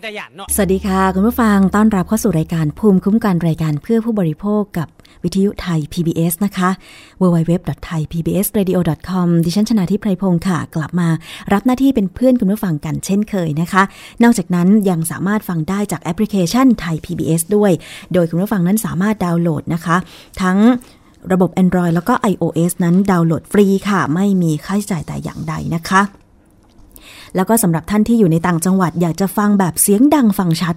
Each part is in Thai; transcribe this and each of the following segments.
เป็นต่หยาดเนาะสวัสดีค่ะ คุณผู้ฟังต้อนรับเข้าสู่รายการภูมิคุ้มกันรายการเพื่อผู้บริโภคกับวิทยุไทย PBS นะคะ www.thaipbsradio.com ดิฉันชนาทิพไพรพงศ์ค่ะ กลับมารับหน้าที่เป็นเพื่อนคุณผู้ฟังกันเช่นเคยนะคะ นอกจากนั้นยังสามารถฟังได้จากแอปพลิเคชันไทย PBS ด้วย โดยคุณผู้ฟังนั้นสามารถดาวน์โหลดนะคะ ทั้งระบบ Android แล้วก็ iOS นั้นดาวน์โหลดฟรีค่ะ ไม่มีค่าใช้จ่ายแต่อย่างใดนะคะ แล้วก็สำหรับท่านที่อยู่ในต่างจังหวัดอยากจะฟังแบบเสียงดังฟังชัด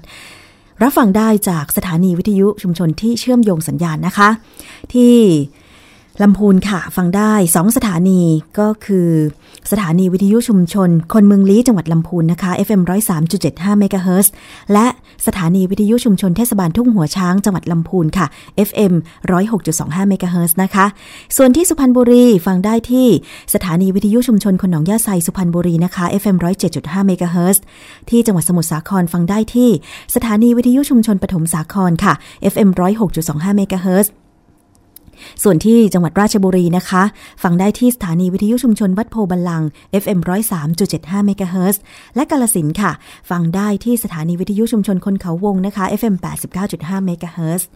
รับฟังได้จากสถานีวิทยุชุมชนที่เชื่อมโยงสัญญาณนะคะ ที่ ลำพูนค่ะ ฟังได้2สถานีก็คือสถานีวิทยุชุมชน คนเมืองลี้จังหวัดลำพูนนะคะ FM 103.75เมกะเฮิรตซ์และสถานีวิทยุชุมชนเทศบาลทุ่งหัวช้างจังหวัดลำพูนค่ะ FM 106.25เมกะเฮิรตซ์นะคะ ส่วนที่สุพรรณบุรีฟังได้ที่สถานีวิทยุชุมชนคนหนองหญ้าไซสุพรรณบุรีนะคะ FM 107.5เมกะเฮิรตซ์ที่จังหวัดสมุทรสาครฟังได้ที่ สถานีวิทยุชุมชนปฐมสาครค่ะ FM 106.25เมกะเฮิรตซ์ ส่วนที่จังหวัดราชบุรีนะคะ ฟังได้ที่สถานีวิทยุชุมชนวัดโพธิ์บัลลังก์ FM 103.75เมกะเฮิรตซ์และกาฬสินธุ์ค่ะ ฟังได้ที่สถานีวิทยุชุมชนคนเขาวงนะคะ FM 89.5เมกะเฮิรตซ์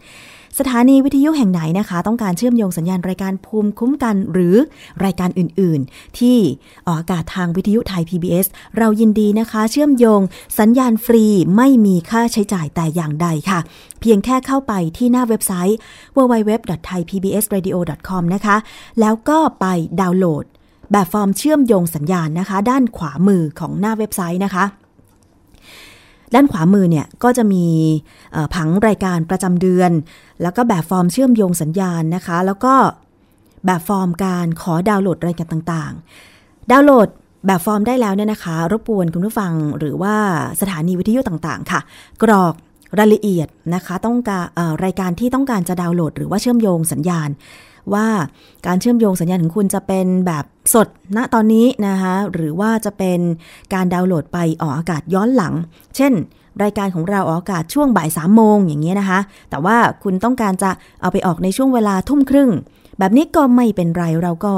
สถานีวิทยุแห่งไหนนะคะ ต้องการเชื่อมโยงสัญญาณรายการภูมิคุ้มกัน หรือรายการอื่น ๆ ที่ออกอากาศทางวิทยุไทย PBS เรายินดีนะคะ เชื่อมโยง สัญญาณฟรีไม่มีค่าใช้จ่ายแต่อย่างใดค่ะ เพียงแค่เข้าไปที่หน้าเว็บไซต์ www.thaipbsradio.com นะคะ แล้วก็ไปดาวน์โหลด แบบฟอร์มเชื่อมโยงสัญญาณนะคะ ด้านขวามือของหน้าเว็บไซต์นะคะ ด้านขวามือเนี่ยก็จะมีผังรายการประจำเดือน แล้วก็แบบฟอร์มเชื่อมโยงสัญญาณนะคะ แล้วก็แบบฟอร์มการขอดาวน์โหลดรายการต่างๆ ดาวน์โหลดแบบฟอร์มได้แล้วเนี่ยนะคะ รบกวนคุณผู้ฟังหรือว่าสถานีวิทยุต่างๆ ค่ะ กรอกรายละเอียดนะคะ ต้องการรายการที่ต้องการจะดาวน์โหลด หรือว่าเชื่อมโยงสัญญาณ ว่าการเชื่อมโยงสัญญาณของคุณจะเป็นแบบสดณตอนนี้นะคะหรือว่าจะเป็นการดาวน์โหลดไปออกอากาศย้อนหลัง เช่น รายการของเราออกอากาศช่วงบ่ายสามโมงอย่างเงี้ยนะคะ แต่ว่าคุณต้องการจะเอาไปออกในช่วงเวลาทุ่มครึ่งแบบนี้ก็ไม่เป็นไรเราก็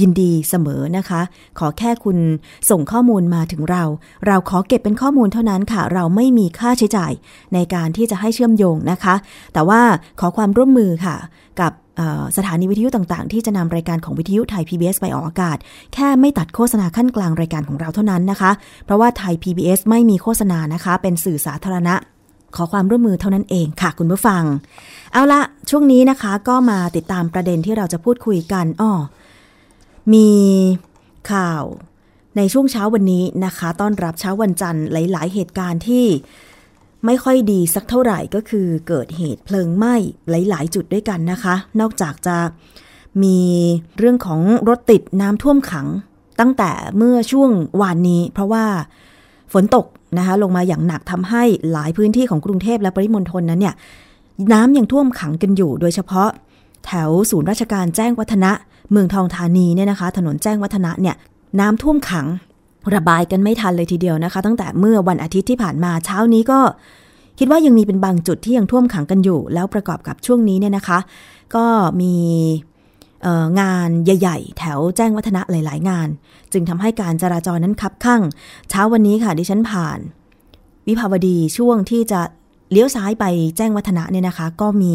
ยินดีเสมอนะคะ ขอแค่คุณส่งข้อมูลมาถึงเรา เราขอเก็บเป็นข้อมูลเท่านั้นค่ะ เราไม่มีค่าใช้จ่ายในการที่จะให้เชื่อมโยงนะคะ แต่ว่าขอความร่วมมือค่ะ สถานีวิทยุต่างๆ ที่จะนำรายการของวิทยุไทย PBS ไปออกอากาศ แค่ไม่ตัดโฆษณาขั้นกลางรายการของเราเท่านั้นนะคะ เพราะว่าไทย PBS ไม่มีโฆษณานะคะ เป็นสื่อสาธารณะ ขอความร่วมมือเท่านั้นเองค่ะ คุณผู้ฟัง เอาละช่วงนี้นะคะก็มาติดตามประเด็นที่เราจะพูดคุยกันอ้อมีข่าวในช่วงเช้าวันนี้นะคะ ต้อนรับเช้าวันจันทร์หลาย ๆ เหตุการณ์ที่ ไม่ค่อยดีสักเท่าไหร่ก็คือเกิดเหตุเพลิงไหม้หลาย ๆ จุดด้วยกันนะคะ นอกจากจะมีเรื่องของรถติดน้ำท่วมขัง ตั้งแต่เมื่อช่วงวานนี้ เพราะว่าฝนตกนะคะลงมาอย่างหนักทำให้หลายพื้นที่ของกรุงเทพและปริมณฑลนั้นเนี่ยน้ำยังท่วมขังกันอยู่ โดยเฉพาะ แถวศูนย์ราชการแจ้งวัฒนะ เมืองทองธานีเนี่ยนะคะ ถนนแจ้งวัฒนะเนี่ยน้ำท่วมขัง ระบายกันไม่ทันเลยทีเดียวนะคะ ตั้งแต่เมื่อวันอาทิตย์ที่ผ่านมาเช้านี้ก็ คิดว่ายังมีเป็นบางจุดที่ยังท่วมขังกันอยู่ แล้วประกอบกับช่วงนี้เนี่ยนะคะ ก็มีงานใหญ่ ๆ แถวแจ้งวัฒนะหลาย ๆ งาน จึงทำให้การจราจรนั้นคับข้างเช้าวันนี้ค่ะดิฉันผ่าน วิภาวดีช่วงที่จะ เลี้ยวซ้ายไปแจ้งวัฒนะเนี่ยนะคะ ก็มี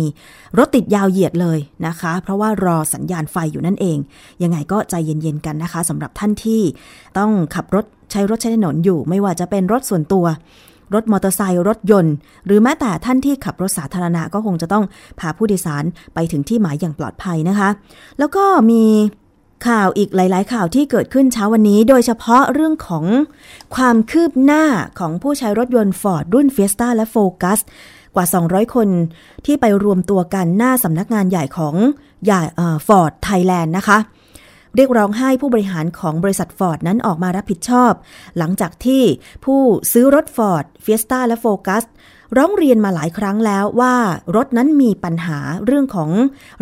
รถติดยาวเหยียดเลยนะคะ เพราะว่ารอสัญญาณไฟอยู่นั่นเอง ยังไงก็ใจเย็นๆกันนะคะสำหรับท่านที่ต้องขับรถใช้รถใช้ถนนอยู่ ไม่ว่าจะเป็นรถส่วนตัว รถมอเตอร์ไซค์รถยนต์ หรือแม้แต่ท่านที่ขับรถสาธารณะก็คงจะต้องพาผู้โดยสารไปถึงที่หมายอย่างปลอดภัยนะคะ แล้วก็มี ข่าวอีกหลาย ๆ ข่าวที่เกิดขึ้นเช้าวันนี้ โดยเฉพาะเรื่องของความคืบหน้าของผู้ใช้รถยนต์ Ford รุ่น Fiesta และ Focus กว่า 200 คนที่ไปรวมตัวกันหน้าสำนักงานใหญ่ของใหญ่ Ford Thailand นะคะ เรียกร้องให้ผู้บริหารของบริษัทฟอร์ดนั้นออกมารับผิดชอบ หลังจากที่ผู้ซื้อรถ Ford Fiesta และโฟกัส ร้องเรียนมาหลายครั้งแล้วว่ารถนั้นมีปัญหาเรื่องของ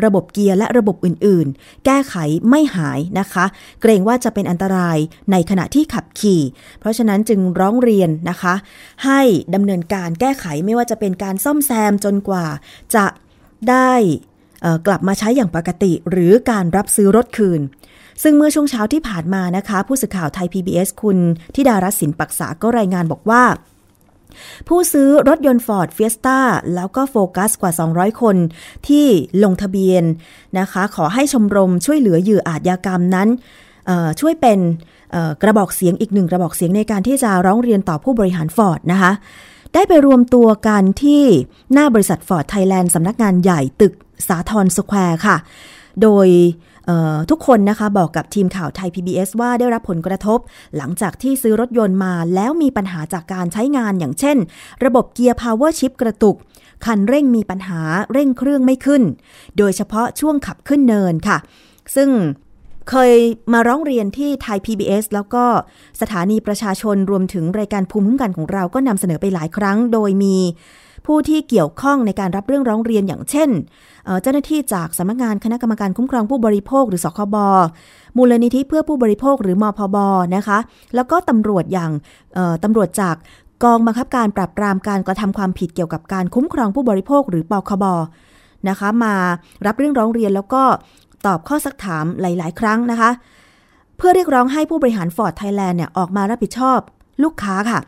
ระบบเกียร์และระบบอื่นๆ แก้ไขไม่หายนะคะ เกรงว่าจะเป็นอันตรายในขณะที่ขับขี่ เพราะฉะนั้นจึงร้องเรียนนะคะ ให้ดำเนินการแก้ไขไม่ว่าจะเป็นการซ่อมแซมจนกว่า จะได้กลับมาใช้อย่างปกติ หรือการรับซื้อรถคืนซึ่งเมื่อช่วงเช้าที่ผ่านมานะคะ ผู้สื่อข่าวไทย PBS คุณทิดารัตน์สินปักษาก็รายงานบอกว่า ผู้ซื้อรถยนต์ Ford Fiesta แล้วก็โฟกัสกว่า 200 คน ที่ลงทะเบียนนะคะ ขอให้ชมรมช่วยเหลือเหยื่ออาชญากรรมนั้นช่วยเป็นกระบอกเสียงอีกหนึ่งกระบอกเสียงในการที่จะร้องเรียนต่อผู้บริหาร Ford นะคะ ได้ไปรวมตัวกันที่หน้าบริษัท Ford Thailand สำนักงานใหญ่ตึกสาทรสแควร์ค่ะ โดย ทุกคนนะคะบอกกับทีมข่าวไทย PBS ว่าได้รับผลกระทบ หลังจากที่ซื้อรถยนต์มาแล้วมีปัญหาจากการใช้งานอย่างเช่น ระบบเกียร์ Power Shift กระตุก คันเร่งมีปัญหาเร่งเครื่องไม่ขึ้น โดยเฉพาะช่วงขับขึ้นเนินค่ะ ซึ่งเคยมาร้องเรียนที่ไทย PBS แล้วก็สถานีประชาชนรวมถึงรายการภูมิคุ้มกันของเราก็นำเสนอไปหลายครั้ง โดยมี ผู้ที่เกี่ยวข้องในการรับเรื่องร้องเรียนอย่างเช่น เจ้าหน้าที่จากสำนักงานคณะกรรมการคุ้มครองผู้บริโภคหรือสคบมูลนิธิเพื่อผู้บริโภคหรือมพบนะคะ แล้วก็ตำรวจอย่างตำรวจจากกองบังคับการปราบปรามการกระทำความผิดเกี่ยวกับการคุ้มครองผู้บริโภคหรือปคบนะคะ มารับเรื่องร้องเรียนแล้วก็ตอบข้อสักถามหลาย ๆ ครั้งนะคะ เพื่อเรียกร้องให้ผู้บริหาร Ford Thailand เนี่ยออกมารับผิดชอบลูกค้าค่ะ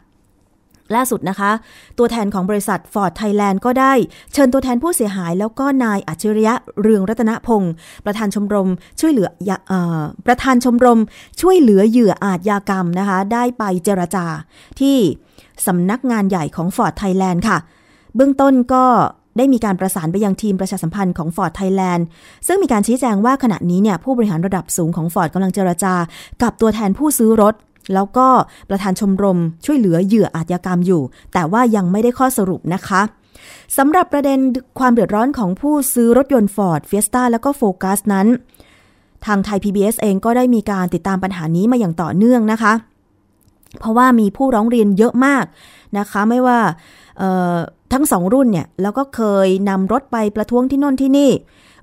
ล่าสุดนะคะ ตัวแทนของบริษัท Ford Thailand ก็ได้ เชิญตัวแทนผู้เสียหาย แล้วก็นายอัจฉริยะเรืองรัตนพงศ์ประธานชมรมช่วยเหลืออประธานชมรม ช่วยเหลือเหยื่ออาชญากรรมนะคะ ได้ไปเจรจาที่สำนักงานใหญ่ของ Ford Thailand ค่ะ เบื้องต้นก็ได้มีการประสานไปยังทีมประชาสัมพันธ์ของ Ford Thailand ซึ่งมีการชี้แจงว่าขณะนี้เนี่ยผู้บริหารระดับสูงของ Ford กำลังเจรจา กับตัวแทนผู้ซื้อรถ แล้วก็ประธานชมรมช่วยเหลือเหยื่ออาชญากรรมอยู่ แต่ว่ายังไม่ได้ข้อสรุปนะคะสำหรับประเด็นความเดือดร้อนของผู้ซื้อรถยนต์ Ford Fiesta แล้วก็ Focus นั้น ทางไทย PBS เองก็ได้มีการติดตามปัญหานี้มาอย่างต่อเนื่องนะคะ เพราะว่ามีผู้ร้องเรียนเยอะมากนะคะ ไม่ว่าทั้งสองรุ่นเนี่ยแล้วก็เคยนำรถไปประท้วงที่น่นที่นี่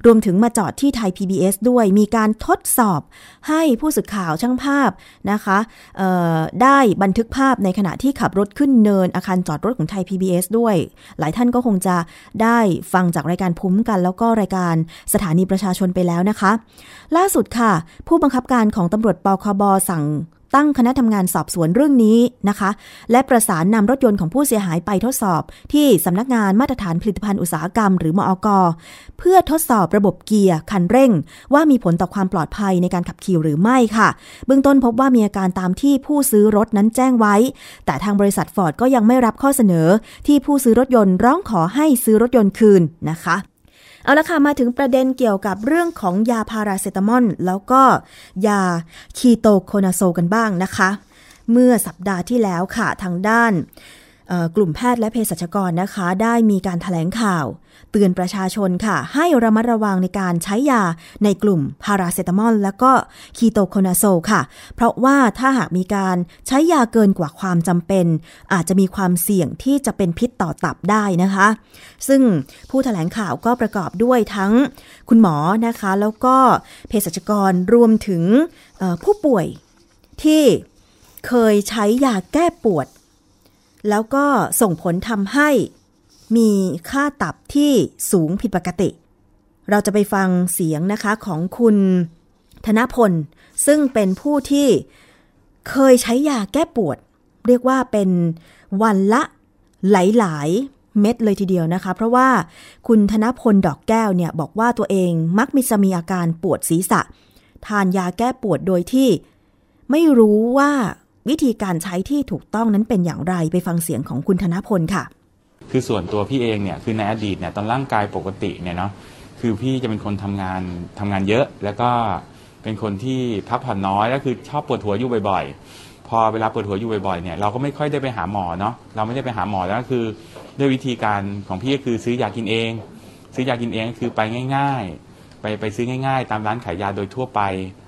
รวมถึงมาจอดที่ไทย PBS ด้วยมีการทดสอบให้ผู้สื่อข่าวช่างภาพนะคะได้บันทึกภาพในขณะที่ขับรถขึ้นเนินอาคารจอดรถของไทย PBS ด้วย หลายท่านก็คงจะได้ฟังจากรายการพุ้มกัน แล้วก็รายการสถานีประชาชนไปแล้วนะคะ ล่าสุดค่ะ ผู้บังคับการของตำรวจปคบสั่ง ตั้งคณะทำงานสอบสวนเรื่องนี้นะคะ และประสานนำรถยนต์ของผู้เสียหายไปทดสอบ ที่สำนักงานมาตรฐานผลิตภัณฑ์อุตสาหกรรม หรือมอกเพื่อทดสอบระบบเกียร์คันเร่ง ว่ามีผลต่อความปลอดภัยในการขับขี่หรือไม่ค่ะ เบื้องต้นพบว่ามีอาการตามที่ผู้ซื้อรถนั้นแจ้งไว้ แต่ทางบริษัทฟอร์ดก็ยังไม่รับข้อเสนอ ที่ผู้ซื้อรถยนต์ร้องขอให้ซื้อรถยนต์คืนนะคะ เอาละค่ะ มาถึงประเด็นเกี่ยวกับเรื่องของยาพาราเซตามอลแล้วก็ยาคีโตโคนาโซกันบ้างนะคะ เมื่อสัปดาห์ที่แล้วค่ะทางด้านกลุ่มแพทย์และเภสัชกรนะคะ ได้มีการถแถลงข่าว เตือนประชาชนค่ะ ให้ระมัดระวังในการใช้ยาในกลุ่มพาราเซตามอล แล้วก็คีโตโคนาโซค่ะ เพราะว่าถ้าหากมีการใช้ยาเกินกว่าความจำเป็น อาจจะมีความเสี่ยงที่จะเป็นพิษต่อตับได้นะคะ ซึ่งผู้ถแถลงข่าวก็ประกอบด้วยทั้งคุณหมอนะคะ แล้วก็เภสัชกรรวมถึงผู้ป่วยที่เคยใช้ยาแก้ปวด แล้วก็ส่งผลทำให้ มีค่าตับที่สูงผิดปกติ เราจะไปฟังเสียงนะคะของคุณธนพล ซึ่งเป็นผู้ที่เคยใช้ยาแก้ปวด เรียกว่าเป็นวันละหลาย ๆ เม็ดเลยทีเดียวนะคะ เพราะว่าคุณธนพลดอกแก้วเนี่ยบอกว่าตัวเองมักมีจะมีอาการปวดศีรษะ ทานยาแก้ปวดโดยที่ ไม่รู้ว่าวิธีการใช้ที่ถูกต้องนั้นเป็นอย่างไรไปฟังเสียงของคุณธนพลค่ะ คือส่วนตัวพี่เองเนี่ยคือในอดีตเนี่ยตอนร่างกายปกติเนี่ยเนาะคือพี่จะเป็นคนทำงานทำงานเยอะ แล้วก็เป็นคนที่พักผ่อนน้อยแล้วคือชอบปวดหัวอยู่บ่อย ๆ พอเวลาปวดหัวอยู่บ่อยๆเนี่ยเราก็ไม่ค่อยได้ไปหาหมอเนาะเราไม่ได้ไปหาหมอแล้วก็คือด้วยวิธีการของพี่ก็คือซื้อยากินเอง ซื้อยากินเองก็คือไปง่าย ๆ ไปไปซื้อง่าย ๆ ตามร้านขายยาโดยทั่วไป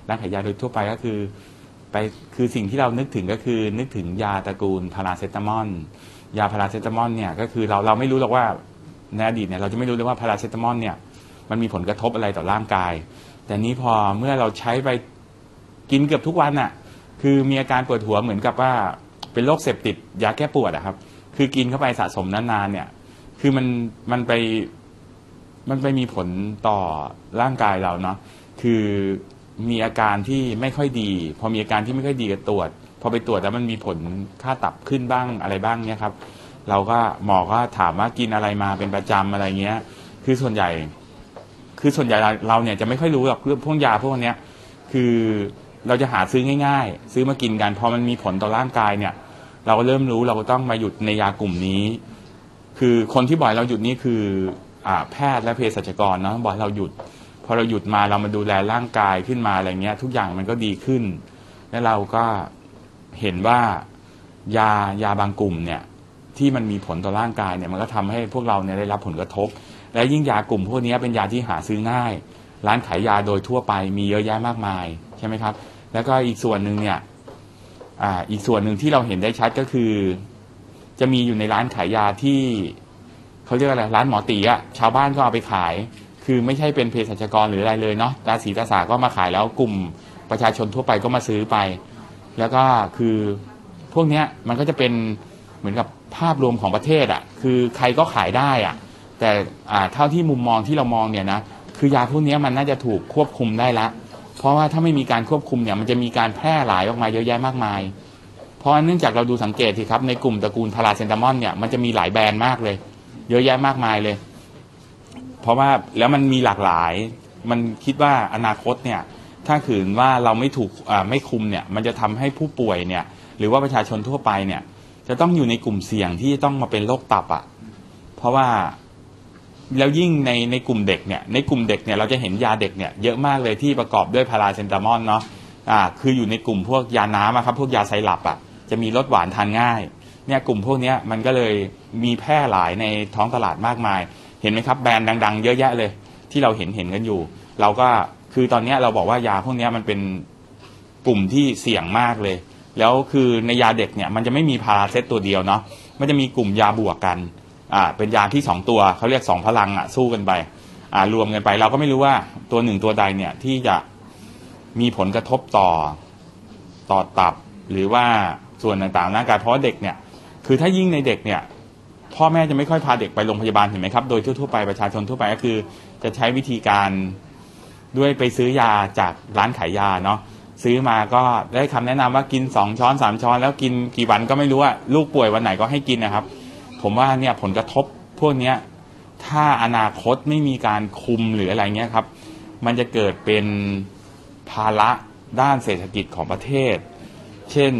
ร้านขายยาโดยทั่วไปก็คือไปคือสิ่งที่เรานึกถึงก็คือนึกถึงยาตระกูลพาราเซตามอล ยาพาราเซตามอลเนี่ยก็คือเราเราไม่รู้หรอกว่าในอดีตเนี่ยเราจะไม่รู้เลยว่าพาราเซตามอลเนี่ยมันมีผลกระทบอะไรต่อร่างกาย แต่นี้พอเมื่อเราใช้ไปกินเกือบทุกวันน่ะคือมีอาการปวดหัวเหมือนกับว่าเป็นโรคเสพติดยาแก้ปวดอะครับ คือกินเข้าไปสะสมนานๆเนี่ย คือมันมันไปมันไปมีผลต่อร่างกายเราเนาะคือมีอาการที่ไม่ค่อยดี พอมีอาการที่ไม่ค่อยดีก็ตรวจ อไปตรวจแล้วมันมีผลค่าตับขึ้นบ้างอะไรบ้างเนี่ยครับ เราก็หมอก็ถามว่ากินอะไรมาเป็นประจำอะไรเงี้ย คือส่วนใหญ่ คือส่วนใหญ่เราเนี่ยจะไม่ค่อยรู้หรอกเรื่องพวกยาพวกเนี้ย คือเราจะหาซื้อง่ายๆ ซื้อมากินกันพอมันมีผลต่อร่างกายเนี่ย เราก็เริ่มรู้เราก็ต้องมาหยุดในยากลุ่มนี้ คือคนที่บ่อกให้เราหยุดนี่คืออ่าแพทย์และเภสัชกรเนาะบ่อกให้เราหยุดพอเราหยุดมาเรามาดูแลร่างกายขึ้นมาอะไรเงี้ย ทุกอย่างมันก็ดีขึ้น แล้วเราก็ เห็นว่ายายาบางกลุ่มเนี่ยที่มันมีผลต่อร่างกายเนี่ยมันก็ทำให้พวกเราเนี่ยได้รับผลกระทบ และยิ่งยากลุ่มพวกนี้เป็นยาที่หาซื้อง่าย ร้านขายยาโดยทั่วไปมีเยอะแยะมากมายใช่ไหมครับ แล้วก็อีกส่วนหนึ่งเนี่ยอ่าอีกส่วนหนึ่งที่เราเห็นได้ชัดก็คือ จะมีอยู่ในร้านขายยาที่เขาเรียกอะไรร้านหมอตีอะชาวบ้านก็เอาไปขาย คือไม่ใช่เป็นเภสัชกรหรืออะไรเลยเนาะตาสีตาสาก็มาขายแล้วกลุ่มประชาชนทั่วไปก็มาซื้อไป แล้วก็คือพวกเนี้ยมันก็จะเป็นเหมือนกับภาพรวมของประเทศอะ่ะ คือใครก็ขายได้อะ่ะ แต่อ่าเท่าที่มุมมองที่เรามองเนี่ยนะ คือยาพวกนี้มันน่าจะถูกควบคุมได้ละ เพราะว่าถ้าไม่มีการควบคุมเนี่ย มันจะมีการแพร่หลายออกมาเยอะแยะมากมาย เพราะเนื่องจากเราดูสังเกตสิครับ ในกลุ่มตระกูลพาราเซนตามอลเนี่ย มันจะมีหลายแบรนด์มากเลย เยอะแยะมากมายเลย เพราะว่าแล้วมันมีหลากหลาย มันคิดว่าอนาคตเนี่ย ถ้าขืนว่าเราไม่ถูกไม่คุมเนี่ยมันจะทำให้ผู้ป่วยเนี่ยหรือว่าประชาชนทั่วไปเนี่ย จะต้องอยู่ในกลุ่มเสี่ยงที่ต้องมาเป็นโรคตับอะ่ะ เพราะว่าแล้วยิ่งในในกลุ่มเด็กเนี่ยในกลุ่มเด็กเนี่ยเราจะเห็นยาเด็กเนี่ยเยอะมากเลยที่ประกอบด้วยพาราเซนตามอลเนาะอ่าคืออยู่ในกลุ่มพวกยาน้ำครับพวกยาไซรัปอะจะมีรสหวานทานง่ายเนี่ยกลุ่มพวกนี้มันก็เลยมีแพร่หลายในท้องตลาดมากมาย เห็นไหมครับแบรนด์ดัง ๆ เยอะแยะเลย ที่เราเห็นเห็นกันอยู่ เราก็ คือตอนนี้เราบอกว่ายาพวกนี้มันเป็นกลุ่มที่เสี่ยงมากเลย แล้วคือในยาเด็กเนี่ยมันจะไม่มีพาราเซตตัวเดียวเนาะมันจะมีกลุ่มยาบวกกันอ่าเป็นยาที่สองตัวเขาเรียกสองพลังอะสู้กันไปอ่ารวมกันไป เราก็ไม่รู้ว่าตัวหนึ่งตัวใดเนี่ยที่จะมีผลกระทบต่อต่อตับหรือว่าส่วนต่างๆร่างกายเพราะาเด็กเนี่ยคือถ้ายิ่งในเด็กเนี่ยพ่อแม่จะไม่ค่อยพาเด็กไปโรงพยาบาลเห็นไหมครับ โดยทั่วๆไปประชาชนทั่วไปก็คือ จะใช้วิธีการ ด้วยไปซื้อยาจากร้านขายยาเนาะซื้อมาก็ได้คำแนะนำว่ากินสองช้อนสามช้อน แล้วกินกี่วันก็ไม่รู้ว่าลูกป่วยวันไหนก็ให้กินนะครับ ผมว่าเนี่ยผลกระทบพวกเนี้ยถ้าอนาคตไม่มีการคุมหรืออะไรเงี้ยครับ มันจะเกิดเป็นภาระด้านเศรษฐกิจของประเทศ เช่น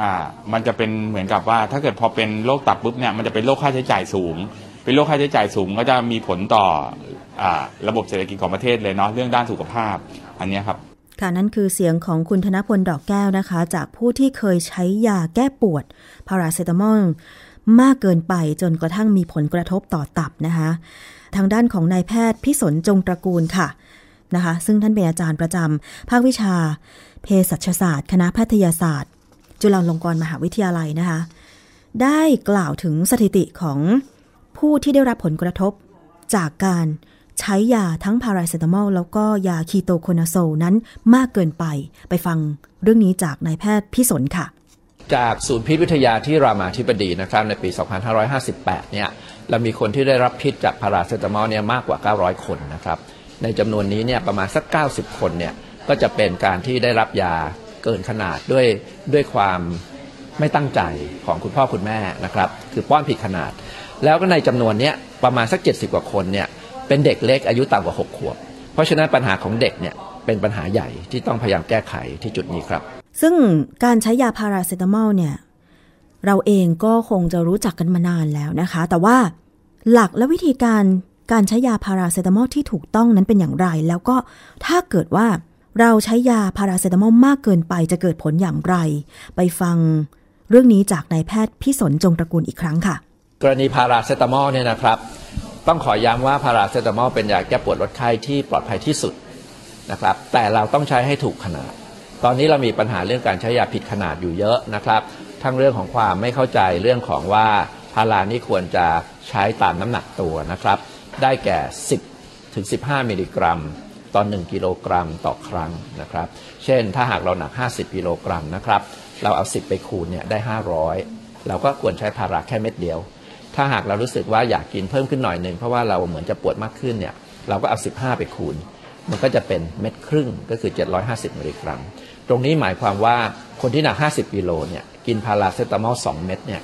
อ่ามันจะเป็นเหมือนกับว่า ถ้าเกิดพอเป็นโรคตับปุ๊บเนี่ยมันจะเป็นโรคค่าใช้จ่ายสูง เป็นโรคค่าใช้จ่ายสูงก็จะมีผลต่อ ระบบเศรษฐกิจของประเทศเลยเนาะเรื่องด้านสุขภาพอันนี้ครับค่ะนั่นคือเสียงของคุณธนพลดอกแก้วนะคะ จากผู้ที่เคยใช้ยาแก้ปวดพาราเซตามอลมากเกินไปจนกระทั่งมีผลกระทบต่อตับนะคะ ทางด้านของนายแพทย์พิสนจงตระกูลค่ะนะคะ ซึ่งท่านเป็นอาจารย์ประจำภาควิชาเภสัชศาสตร์ คณะแพทยศาสตร์ จุฬาลงกรณ์มหาวิทยาลัยนะคะ ได้กล่าวถึงสถิติของผู้ที่ได้รับผลกระทบจากการ ใช้ยาทั้งพาราเซตามอลแล้วก็ยาคีโตโคนาโซนั้นมากเกินไป ไปฟังเรื่องนี้จากนายแพทย์พิสนค่ะ จากศูนย์พิษวิทยาที่รามาธิบดีนะครับในปี 2558 เนี่ยเรามีคนที่ได้รับพิษจากพาราเซตามอลเนี่ยมากกว่า 900 คนนะครับ ในจำนวนนี้เนี่ยประมาณสัก 90 คนเนี่ยก็จะเป็นการที่ได้รับยาเกินขนาดด้วยด้วยความไม่ตั้งใจของคุณพ่อคุณแม่นะครับ คือป้อนผิดขนาด แล้วก็ในจำนวนเนี้ยประมาณสัก 70 กว่าคนเนี่ย เป็นเด็กเล็กอายุต่ำกว่า 6 ขวบ เพราะฉะนั้นปัญหาของเด็กเนี่ยเป็นปัญหาใหญ่ที่ต้องพยายามแก้ไขที่จุดนี้ครับ ซึ่งการใช้ยาพาราเซตามอลเนี่ยเราเองก็คงจะรู้จักกันมานานแล้วนะคะ แต่ว่าหลักและวิธีการการใช้ยาพาราเซตามอลที่ถูกต้องนั้นเป็นอย่างไร แล้วก็ถ้าเกิดว่าเราใช้ยาพาราเซตามอลมากเกินไปจะเกิดผลอย่างไร ไปฟังเรื่องนี้จากนายแพทย์พิสนจงตระกูลอีกครั้งค่ะ กรณีพาราเซตามอลเนี่ยนะครับ ต้องขอย้ำว่าพาราเซตามอลเป็นยาแก้ปวดลดไข้ที่ปลอดภัยที่สุดนะครับ แต่เราต้องใช้ให้ถูกขนาด ตอนนี้เรามีปัญหาเรื่องการใช้ยาผิดขนาดอยู่เยอะนะครับ ทั้งเรื่องของความไม่เข้าใจเรื่องของว่าพารานี่ควรจะใช้ตามน้ำหนักตัวนะครับ ได้แก่ 10 ถึง 15 มิลลิกรัมต่อ1กิโลกรัมต่อครั้งนะครับ เช่นถ้าหากเราหนัก 50 กิโลกรัมนะครับ เราเอา 10 ไปคูณเนี่ยได้ 500 เราก็ควรใช้พาราแค่เม็ดเดียว ถ้าหากเรารู้สึกว่าอยากกินเพิ่มขึ้นหน่อยหนึ่งเพราะว่าเราเหมือนจะปวดมากขึ้นเนี่ยเราก็เอา 15 ไปคูณ มันก็จะเป็นเม็ดครึ่งก็คือ 750มิลลิกรัม ตรงนี้หมายความว่าคนที่หนัก 50กิโลเนี่ยกินพาราเซตามอล 2 เม็ดเนี่ย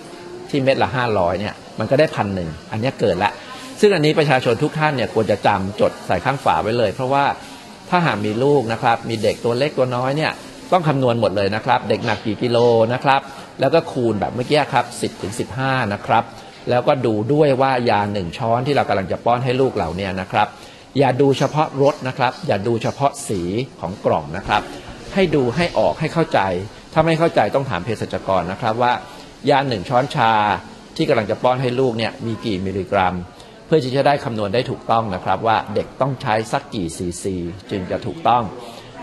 ที่เม็ดละ 500เนี่ยมันก็ได้พันหนึ่งอันนี้เกิดละซึ่งอันนี้ประชาชนทุกท่านเนี่ยควรจะจำจดใส่ข้างฝาไว้เลย เพราะว่าถ้าหากมีลูกนะครับมีเด็กตัวเล็กตัวน้อยเนี่ยต้องคำนวณหมดเลยนะครับ เด็กหนักกี่กิโลนะครับ แล้วก็คูณแบบเมื่อกี้ครับ 10ถึง15 นะครับ แล้วก็ดูด้วยว่ายาหนึ่งช้อนที่เรากำลังจะป้อนให้ลูกเราเนี่ยนะครับ อย่าดูเฉพาะรสนะครับ อย่าดูเฉพาะสีของกล่องนะครับ ให้ดูให้ออกให้เข้าใจ ถ้าไม่เข้าใจต้องถามเภสัชกรนะครับว่ายาหนึ่งช้อนชาที่กำลังจะป้อนให้ลูกเนี่ยมีกี่มิลลิกรัม เพื่อที่จะได้คำนวณได้ถูกต้องนะครับ ว่าเด็กต้องใช้สักกี่ซีซีจึงจะถูกต้อง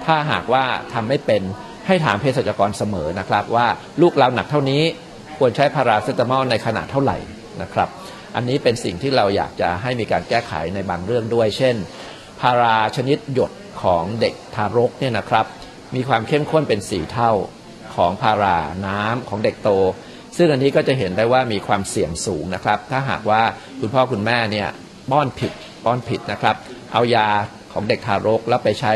ถ้าหากว่าทำไม่เป็นให้ถามเภสัชกรเสมอนะครับ ว่าลูกเราหนักเท่านี้ควรใช้พาราเซตามอลในขนาดเท่าไหร่ นะครับ อันนี้เป็นสิ่งที่เราอยากจะให้มีการแก้ไขในบางเรื่องด้วย เช่น พาราชนิดหยดของเด็กทารกเนี่ยนะครับ มีความเข้มข้นเป็น4เท่าของพาราน้ำของเด็กโต ซึ่งอันนี้ก็จะเห็นได้ว่ามีความเสี่ยงสูงนะครับ ถ้าหากว่าคุณพ่อคุณแม่เนี่ยป้อนผิดป้อนผิดนะครับ เอายาของเด็กทารกแล้วไปใช้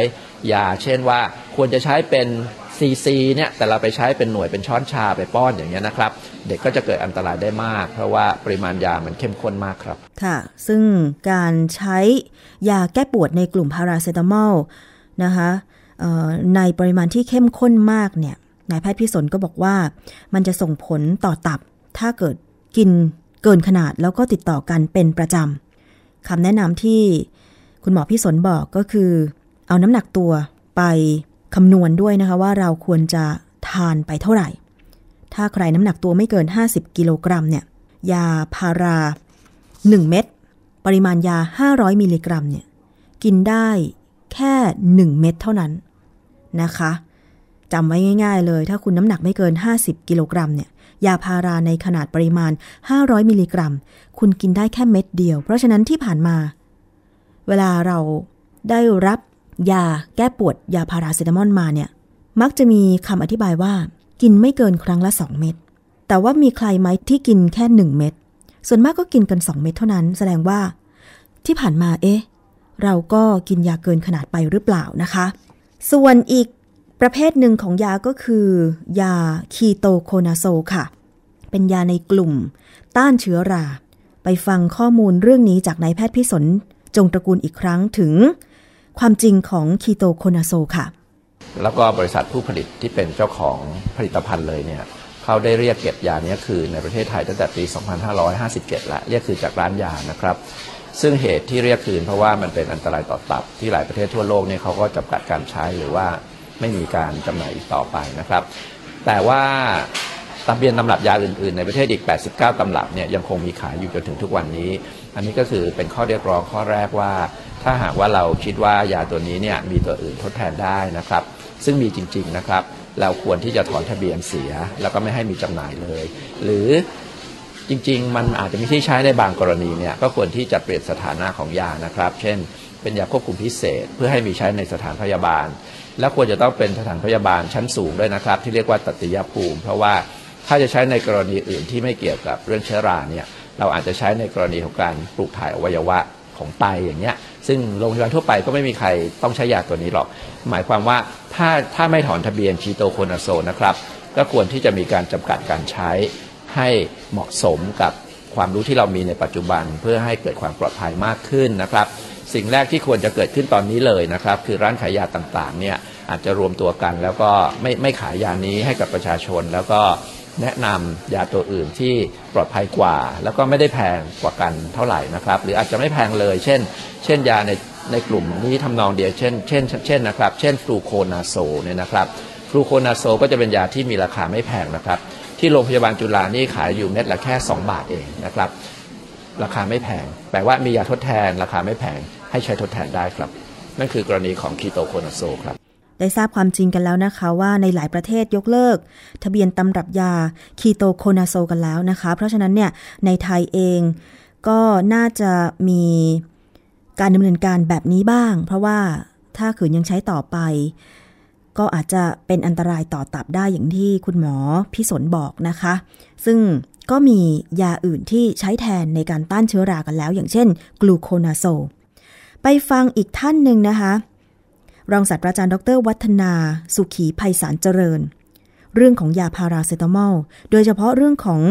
ยา เช่นว่าควรจะใช้เป็น ซีซีเนี่ยแต่เราไปใช้เป็นหน่วยเป็นช้อนชาไปป้อนอย่างเงี้ยนะครับ เด็กก็จะเกิดอันตรายได้มาก เพราะว่าปริมาณยามันเข้มข้นมากครับ ค่ะ ซึ่งการใช้ยาแก้ปวดในกลุ่มพาราเซตามอลนะคะในปริมาณที่เข้มข้นมากเนี่ยนายแพทย์พิสนก็บอกว่า มันจะส่งผลต่อตับ ถ้าเกิดกินเกินขนาดแล้วก็ติดต่อกันเป็นประจำคำแนะนำที่คุณหมอพิสนบอกก็คือ เอาน้ำหนักตัวไป คำนวณด้วยนะคะว่าเราควรจะทานไปเท่าไหร่ ถ้าใครน้ำหนักตัวไม่เกิน 50 กิโลกรัมเนี่ยยาพารา 1 เม็ดปริมาณยา 500 มิลลิกรัมเนี่ยกินได้แค่ 1 เม็ดเท่านั้นนะคะจำไว้ง่าย ๆ เลย ถ้าคุณน้ำหนักไม่เกิน 50 กิโลกรัมเนี่ยยาพาราในขนาดปริมาณ 500 มิลลิกรัม คุณกินได้แค่เม็ดเดียว เพราะฉะนั้นที่ผ่านมา เวลาเราได้รับ ยาแก้ปวดยาพาราเซตามอลมาเนี่ย มักจะมีคำอธิบายว่ากินไม่เกินครั้งละ 2 เม็ด แต่ว่ามีใครไหมที่กินแค่ 1 เม็ด ส่วนมากก็กินกัน 2 เม็ดเท่านั้น แสดงว่า ที่ผ่านมาเอ๊ะ เราก็กินยาเกินขนาดไปหรือเปล่านะคะ ส่วนอีกประเภทหนึ่งของยาก็คือ ยาคีโตโคนาโซค่ะ เป็นยาในกลุ่ม ต้านเชื้อรา ไปฟังข้อมูลเรื่องนี้จากนายแพทย์พิสนจงตระกูลอีกครั้งถึง ความจริงของคีโตโคนาโซค่ะ แล้วก็บริษัทผู้ผลิตที่เป็นเจ้าของผลิตภัณฑ์เลยเนี่ยเขาได้เรียกเก็บยานี้คืนในประเทศไทยตั้งแต่ปี 2557 แล้วเรียกคืนจากร้านยานะครับ ซึ่งเหตุที่เรียกคืนเพราะว่ามันเป็นอันตรายต่อตับที่หลายประเทศทั่วโลกเนี่ยเขาก็จำกัดการใช้หรือว่าไม่มีการจำหน่ายอีกต่อไปนะครับ แต่ว่าตำเบียนตำรับยาอื่นๆ ในประเทศอีก 89 ตำรับเนี่ยยังคงมีขายอยู่จนถึงทุกวันนี้ อันนี้ก็คือเป็นข้อเรียกร้องข้อแรกว่า ถ้าหากว่าเราคิดว่ายาตัวนี้เนี่ยมีตัวอื่นทดแทนได้นะครับ ซึ่งมีจริงๆนะครับ เราควรที่จะถอนทะเบียนเสีย แล้วก็ไม่ให้มีจำหน่ายเลย หรือจริงๆ มันอาจจะมีที่ใช้ในบางกรณีเนี่ยก็ควรที่จะเปลี่ยนสถานะของยานะครับ เช่น เป็นยาควบคุมพิเศษ เพื่อให้มีใช้ในสถานพยาบาล และควรจะต้องเป็นสถานพยาบาลชั้นสูงด้วยนะครับ ที่เรียกว่าตัตยภูมิ เพราะว่าถ้าจะใช้ในกรณีอื่นที่ไม่เกี่ยวกับเรื่องเชื้อราเนี่ยเราอาจจะใช้ในกรณีของการปลูกถ่ายอวัยวะของไตอย่างเงี้ย ซึ่งโรงพยาบาลทั่วไปก็ไม่มีใครต้องใช้ยาตัวนี้หรอก หมายความว่าถ้าถ้าไม่ถอนทะเบียนคีโตโคนาโซนะครับ ก็ควรที่จะมีการจำกัดการใช้ให้เหมาะสมกับความรู้ที่เรามีในปัจจุบัน เพื่อให้เกิดความปลอดภัยมากขึ้นนะครับ สิ่งแรกที่ควรจะเกิดขึ้นตอนนี้เลยนะครับ คือร้านขายยาต่างๆเนี่ยอาจจะรวมตัวกันแล้วก็ไม่ไม่ขายยานี้ให้กับประชาชนแล้วก็ แนะนำยาตัวอื่นที่ปลอดภัยกว่า แล้วก็ไม่ได้แพงกว่ากันเท่าไหร่นะครับ หรืออาจจะไม่แพงเลย เช่น เช่นยาในในกลุ่มนี้ทำนองเดียวเช่นเช่นเช่นนะครับ เช่นฟลูโคนาโซเนี่ยนะครับฟลูโคนาโซก็จะเป็นยาที่มีราคาไม่แพงนะครับ ที่โรงพยาบาลจุฬานี่ขายอยู่เม็ดละแค่ 2 บาทเองนะครับ ราคาไม่แพง แปลว่ามียาทดแทน ราคาไม่แพงให้ใช้ทดแทนได้ครับ นั่นคือกรณีของคีโตโคนาโซครับ ได้ทราบความจริงกันแล้วนะคะว่าในหลายประเทศยกเลิก ทะเบียนตำรับยาคีโตโคนาโซกันแล้วนะคะ เพราะฉะนั้นเนี่ยในไทยเองก็น่าจะมีการดำเนินการแบบนี้บ้าง เพราะว่าถ้าขืนยังใช้ต่อไป ก็อาจจะเป็นอันตรายต่อตับได้อย่างที่คุณหมอพิสนบอกนะคะ ซึ่งก็มียาอื่นที่ใช้แทนในการต้านเชื้อรากันแล้ว อย่างเช่น กลูโคนาโซ ไปฟังอีกท่านหนึ่งนะคะ รองศาสตราจารย์ดร วัฒนา สุขีภัยสารเจริญ เรื่องของยาพาราเซตามอล โดยเฉพาะเรื่องของ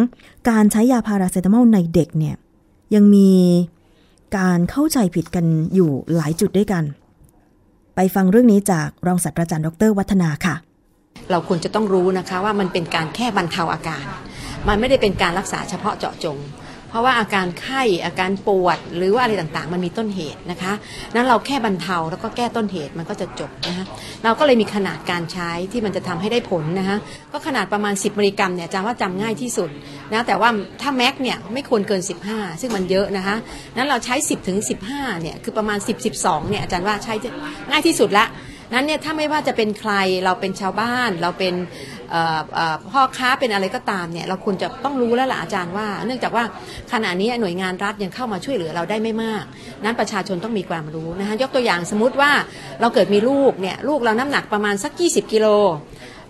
การใช้ยาพาราเซตามอลในเด็กเนี่ยยังมีการเข้าใจผิดกันอยู่หลายจุดด้วยกัน ไปฟังเรื่องนี้จากรองศาสตราจารย์ดร วัฒนาค่ะ เราควรจะต้องรู้นะคะว่ามันเป็นการแค่บรรเทาอาการ มันไม่ได้เป็นการรักษาเฉพาะเจาะจง เพราะว่าอาการไข้อาการปวดหรือว่าอะไรต่างๆ มันมีต้นเหตุนะคะนั้นเราแค่บรรเทาแล้วก็แก้ต้นเหตุมันก็จะจบนะคะเราก็เลยมีขนาดการใช้ที่มันจะทำให้ได้ผลนะคะก็ขนาดประมาณ 10มิลลิกรัมเนี่ยจำว่าจำง่ายที่สุดนะแต่ว่าถ้าแม็กเนี่ยไม่ควรเกิน 15 ซึ่งมันเยอะนะคะนั้นเราใช้ 10ถึง15เนี่ยคือประมาณ 10 12เนี่ยอาจารย์ว่าใช้ง่ายที่สุดละนั้นเนี่ยถ้าไม่ว่าจะเป็นใครเราเป็นชาวบ้านเราเป็น พ่อค้าเป็นอะไรก็ตามเนี่ยเราควรจะต้องรู้แล้วล่ะอาจารย์ว่า เนื่องจากว่าขณะนี้หน่วยงานรัฐยังเข้ามาช่วยเหลือเราได้ไม่มาก นั้นประชาชนต้องมีความรู้นะคะยกตัวอย่างสมมติว่าเราเกิดมีลูกเนี่ยลูกเราน้ำหนักประมาณสัก 20 กิโล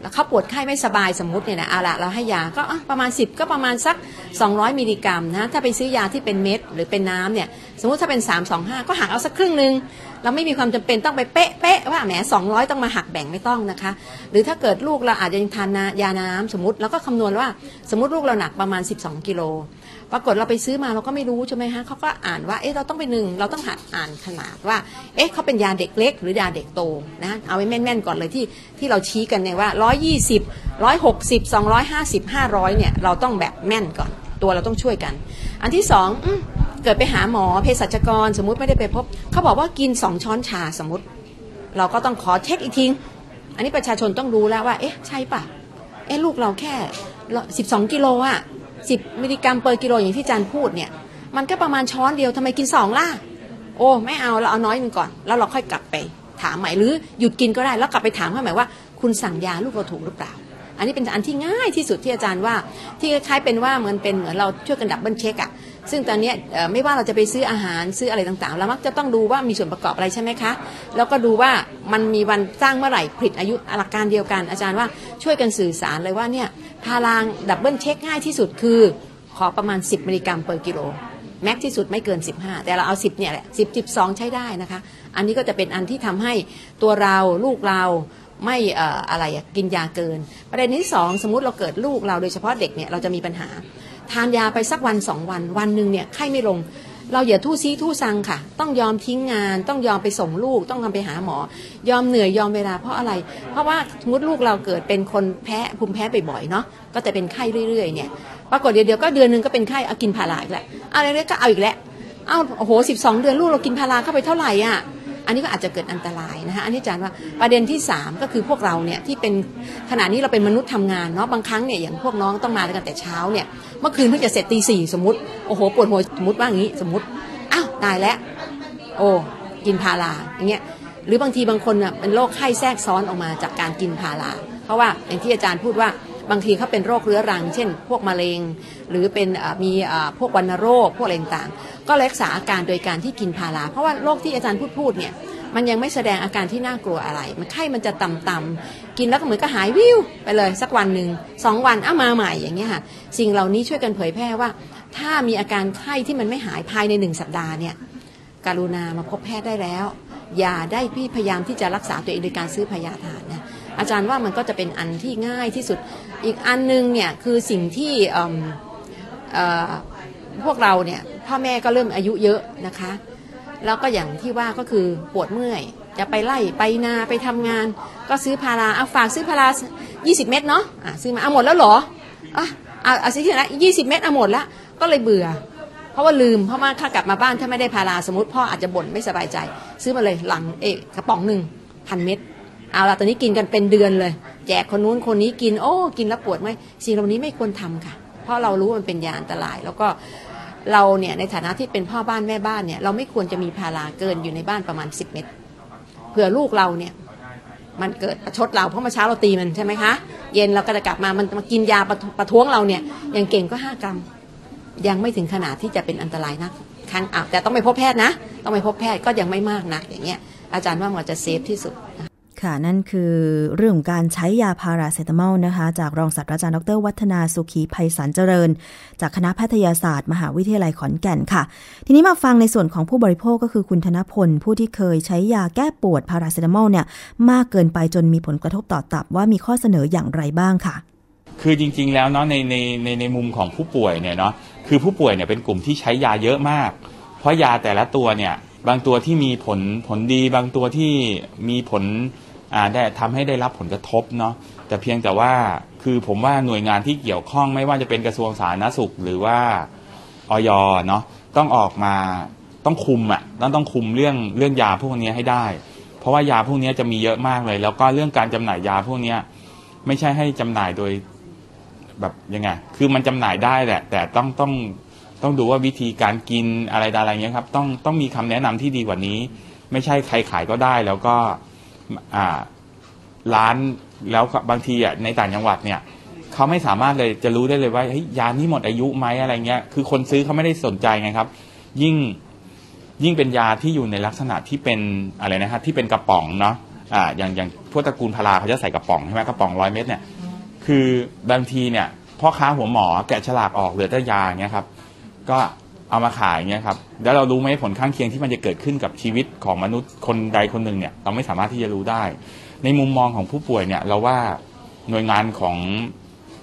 แล้วเขาปวดไข้ไม่สบายสมมติเนี่ยนะเอาละเราให้ยาก็ประมาณ 10 ก็ประมาณสัก 200 มิลลิกรัมนะถ้าไปซื้อยาที่เป็นเม็ดหรือเป็นน้ำเนี่ยสมมติถ้าเป็น 3 2 5 ก็หักเอาสักครึ่งหนึ่ง เราไม่มีความจำเป็นต้องไปเป๊ะเป๊ะว่าแหม200ต้องมาหักแบ่งไม่ต้องนะคะ หรือถ้าเกิดลูกเราอาจจะยังทานยาน้ำสมมติแล้วก็คำนวณว่าสมมติลูกเราหนักประมาณ 12 กิโลปรากฏเราไปซื้อมาเราก็ไม่รู้ใช่ไหมฮะเขาก็อ่านว่าเอ๊ะเราต้องไปหนึ่งเราต้องหัดอ่านขนาดว่า เอ๊ะเขาเป็นยาเด็กเล็ก หรือยาเด็กโตนะเอาไว้แม่นๆก่อนเลยที่ที่เราชี้กันเนี่ยว่า 120 160 250 500เนี่ยเราต้องแบบแม่นก่อนตัวเราต้องช่วยกัน อันที่สอง เกิดไปหาหมอเภสัชกร สมมุติไม่ได้ไปพบ เขาบอกว่ากิน2ช้อนชาสมมติ เราก็ต้องขอเช็คอีกทีอันนี้ประชาชนต้องรู้แล้วว่า เอ๊ะ ใช่ปะเอ๊ะ ลูกเราแค่ 12 กิโลอะ10 มิลลิกรัม per กิโลอย่างที่อาจารย์พูดเนี่ย มันก็ประมาณช้อนเดียวทำไมกินสองล่ะ โอ้ ไม่เอา เราเอาน้อยหนึ่งก่อน แล้วเราค่อยกลับไปถามใหม่หรือหยุดกินก็ได้ แล้วกลับไปถามเขาใหม่ว่า คุณสั่งยาลูกเราถูกหรือเปล่า อันนี้เป็นอันที่ง่ายที่สุดที่อาจารย์ว่า ที่คล้ายเป็นว่าเหมือนเป็นเหมือนเราช่วยกัน double check อะ ซึ่งตอนนี้ไม่ว่าเราจะไปซื้ออาหารซื้ออะไรต่างๆ เรามักจะต้องดูว่ามีส่วนประกอบอะไรใช่ไหมคะ แล้วก็ดูว่ามันมีวันสร้างเมื่อไหร่ผลิตอายุหลักการเดียวกัน อาจารย์ว่าช่วยกันสื่อสารเลยว่าเนี่ยพารา double check ง่ายที่สุดคือ ขอประมาณ 10 มิลลิกรัม per กิโล max ที่สุดไม่เกิน 15 แต่เราเอา 10เนี่ยแหละ10 12 ใช้ได้นะคะ อันนี้ก็จะเป็นอันที่ทำให้ตัวเราลูกเราไม่อะไรกินยาเกิน ประเด็นที่สองสมมติเราเกิดลูกเราโดยเฉพาะเด็กเนี่ยเราจะมีปัญหา ทานยาไปสักวันสองวัน วันหนึ่งเนี่ยไข้ไม่ลง เราอย่าทู่ซีทู่ซังค่ะ ต้องยอมทิ้งงาน ต้องยอมไปส่งลูก ต้องทำไปหาหมอ ยอมเหนื่อยยอมเวลาเพราะอะไร เพราะว่าสมมติลูกเราเกิดเป็นคนแพ้ภูมิแพ้บ่อยๆเนาะก็จะเป็นไข้เรื่อยๆเนี่ยปรากฏเดี๋ยวๆก็เดือนหนึงก็เป็นไข้เอากินพาราอีกแล้วอะไรเรื่อยๆก็เอาอีกแล้วเอ้าโอ้โหสิบสองเดือนลูกเรากินพาราเข้าไปเท่าไหร่อะ อันนี้ก็อาจจะเกิดอันตรายนะคะอันนี้อาจารย์ว่าประเด็นที่ 3 ก็คือพวกเราเนี่ยที่เป็นขณะนี้เราเป็นมนุษย์ทำงานเนาะบางครั้งเนี่ยอย่างพวกน้องต้องมากันแต่เช้าเนี่ยเมื่อคืนเพิ่งจะเสร็จตีสี่สมมติโอ้โหปวดหัวสมมติว่าอย่างนี้สมมติอ้าวตายแล้ว โอ้กินพาราอย่างเงี้ยหรือบางทีบางคนอะเป็นโรคไข้แทรกซ้อนออกมาจากการกินพาราเพราะว่าอย่างที่อาจารย์พูดว่า บางทีเขาเป็นโรคเรื้อรัง เช่น พวกมะเร็ง หรือเป็นมีพวกวัณโรคพวกอะไรต่างๆ ก็รักษาอาการโดยการที่กินพาราเพราะว่าโรคที่อาจารย์พูดพูดเนี่ยมันยังไม่แสดงอาการที่น่ากลัวอะไร มันไข้มันจะต่ำๆ กินแล้วก็เหมือนก็หายวิวไปเลยสักวันหนึ่งสองวันเอามาใหม่อย่างเงี้ยค่ะ สิ่งเหล่านี้ช่วยกันเผยแพร่ว่า ถ้ามีอาการไข้ที่มันไม่หายภายในหนึ่งสัปดาห์เนี่ยการุณามาพบแพทย์ได้แล้ว อย่าได้พี่พยายามที่จะรักษาตัวเองโดยการซื้อพยาธานะ อาจารย์ว่ามันก็จะเป็นอันที่ง่ายที่สุด อีกอันหนึงเนี่ยคือสิ่งที่พวกเราเนี่ยพ่อแม่ก็เริ่มอายุเยอะนะคะ แล้วก็อย่างที่ว่าก็คือปวดเมื่อย จะไปไล่ไปนาไปทำงาน ก็ซื้อพาราเอาฝากซื้อพารา 20 เม็ดเนาะะซื้อมาเอาหมดแล้วหรออะเอาเอาซื้อที่ไหน20เม็ดเอาหมดละก็เลยเบื่อ เพราะว่าลืมเพราะว่าถ้ากลับมาบ้านถ้าไม่ได้พาราสมมติพ่ออาจจะบ่นไม่สบายใจ ซื้อมาเลยหลังเอกกระป๋องหนึ่งพันเม็ด เอาละตอนนี้กินกันเป็นเดือนเลย แจกคนนู้นคนนี้กินโอ้กินแล้วปวดไหมสิ่งเหล่านี้ไม่ควรทำค่ะ เพราะเรารู้มันเป็นยาอันตราย แล้วก็เราเนี่ยในฐานะที่เป็นพ่อบ้านแม่บ้านเนี่ยเราไม่ควรจะมีพาราเกินอยู่ในบ้านประมาณ 10 เม็ดเผื่อลูกเราเนี่ยมันเกิดประชดเราเพราะเมื่อเช้าเราตีมันใช่ไหมคะ เย็นเราก็จะกลับมามันมากินยาประท้วงเราเนี่ยอย่างเก่งก็ 5 กรัม ยังไม่ถึงขนาดที่จะเป็นอันตรายนักครั้งอะแต่ต้องไปพบแพทย์นะ ต้องไปพบแพทย์ก็ยังไม่มากนักอย่างเงี้ยอาจารย์ว่ามันจะเซฟที่สุด ค่ะ นั่นคือเรื่องของการใช้ยาพาราเซตามอลนะคะ จากรองศาสตราจารย์ดร วัฒนาสุขีภัยสารเจริญ จากคณะแพทยศาสตร์ มหาวิทยาลัยขอนแก่นค่ะ ทีนี้มาฟังในส่วนของผู้บริโภคก็คือคุณธนพล ผู้ที่เคยใช้ยาแก้ปวดพาราเซตามอลเนี่ยมากเกินไปจนมีผลกระทบต่อตับว่ามีข้อเสนออย่างไรบ้างค่ะ คือจริง ๆ แล้วเนาะในในในในมุมของผู้ป่วยเนี่ยเนาะคือผู้ป่วยเนี่ยเป็นกลุ่มที่ใช้ยาเยอะมาก เพราะยาแต่ละตัวเนี่ยบางตัวที่มีผลผลดี บางตัวที่มีผล ได้ทำให้ได้รับผลกระทบเนาะแต่เพียงแต่ว่าคือผมว่าหน่วยงานที่เกี่ยวข้องไม่ว่าจะเป็นกระทรวงสาธารณสุข หรือว่าออยเนาะต้องออกมาต้องคุมอะ่ะต้องต้องคุมเรื่องเรื่องยาพวกนี้ให้ได้ เพราะว่ายาพวกนี้จะมีเยอะมากเลย แล้วก็เรื่องการจำหน่ายยาพวกนี้ไม่ใช่ให้จำหน่ายโดยแบบยังไง คือมันจำหน่ายได้แหละ แต่ต้องต้องต้องดูว่าวิธีการกินอะไรอะไรเงี้ยครับ ต้องต้องมีคำแนะนำที่ดีกว่านี้ ไม่ใช่ใครขายก็ได้แล้วก็ อ่าร้านแล้วบางทีอะในต่างจังหวัดเนี่ยเขาไม่สามารถเลยจะรู้ได้เลยว่าเฮ้ยยานี้หมดอายุไหมอะไรเงี้ยคือคนซื้อเขาไม่ได้สนใจไงครับ ยิ่งยิ่งเป็นยาที่อยู่ในลักษณะที่เป็นอะไรนะฮะที่เป็นกระป๋องเนาะอ่าอย่างอย่างพวกตระกูลพาราเขาจะใส่กระป๋องใช่ไหมกระป๋องร้อยเม็ดเนี่ยคือบางทีเนี่ยพ่อค้าหัวหมอแกะฉลากออกเหลือแต่ยาอย่างเงี้ยครับ ก็ เอามาขายเงี้ยครับแล้วเรารู้ไหมผลข้างเคียงที่มันจะเกิดขึ้นกับชีวิตของมนุษย์คนใดคนหนึ่งเนี่ยเราไม่สามารถที่จะรู้ได้ ในมุมมองของผู้ป่วยเนี่ยเราว่าหน่วยงานของ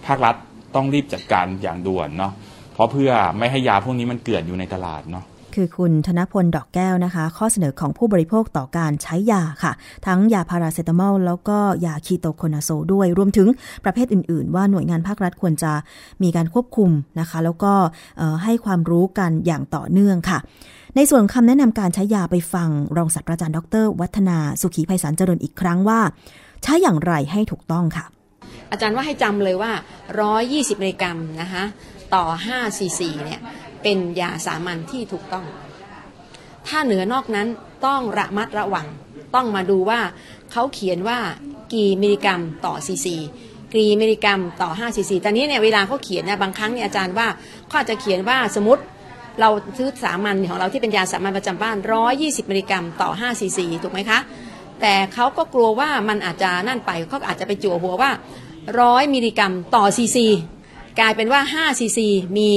ภาครัฐต้องรีบจัดการอย่างด่วนเนาะเพราะเพื่อไม่ให้ยาพวกนี้มันเกลื่อนอยู่ในตลาดเนาะ คือคุณธนพลดอกแก้วนะคะ ข้อเสนอของผู้บริโภคต่อการใช้ยาค่ะ ทั้งยาพาราเซตามอลแล้วก็ยาคีโตโคนาโซด้วยรวมถึงประเภทอื่น ๆ ว่าหน่วยงานภาครัฐควรจะมีการควบคุมนะคะ แล้วก็ให้ความรู้กันอย่างต่อเนื่องค่ะในส่วนคำแนะนำการใช้ยาไปฟัง รองศาสตราจารย์ดร วัฒนาสุขีไพศาลเจริญอีกครั้งว่า ใช้อย่างไรให้ถูกต้องค่ะ อาจารย์ว่าให้จำเลยว่า 120มิลลิกรัมนะคะต่อ5ซีซีเนี่ย เป็นยาสามัญที่ถูกต้อง ถ้าเหนือนอกนั้นต้องระมัดระวัง ต้องมาดูว่าเขาเขียนว่ากี่มิลลิกรัมต่อซีซีกี่มิลลิกรัมต่อ5ซีซีตอนนี้เนี่ยเวลาเขาเขียนเนี่ยบางครั้งเนี่ยอาจารย์ว่าเขาอาจจะเขียนว่าสมมติเราซื้อสามัญของเราที่เป็นยาสามัญประจำบ้าน 120 มิลลิกรัมต่อ5ซีซีถูกไหมคะ แต่เขาก็กลัวว่ามันอาจจะนั่นไปเขาอาจจะไปจั่วหัวว่า 100 มิลลิกรัมต่อซีซีกลายเป็นว่า5ซีซีมี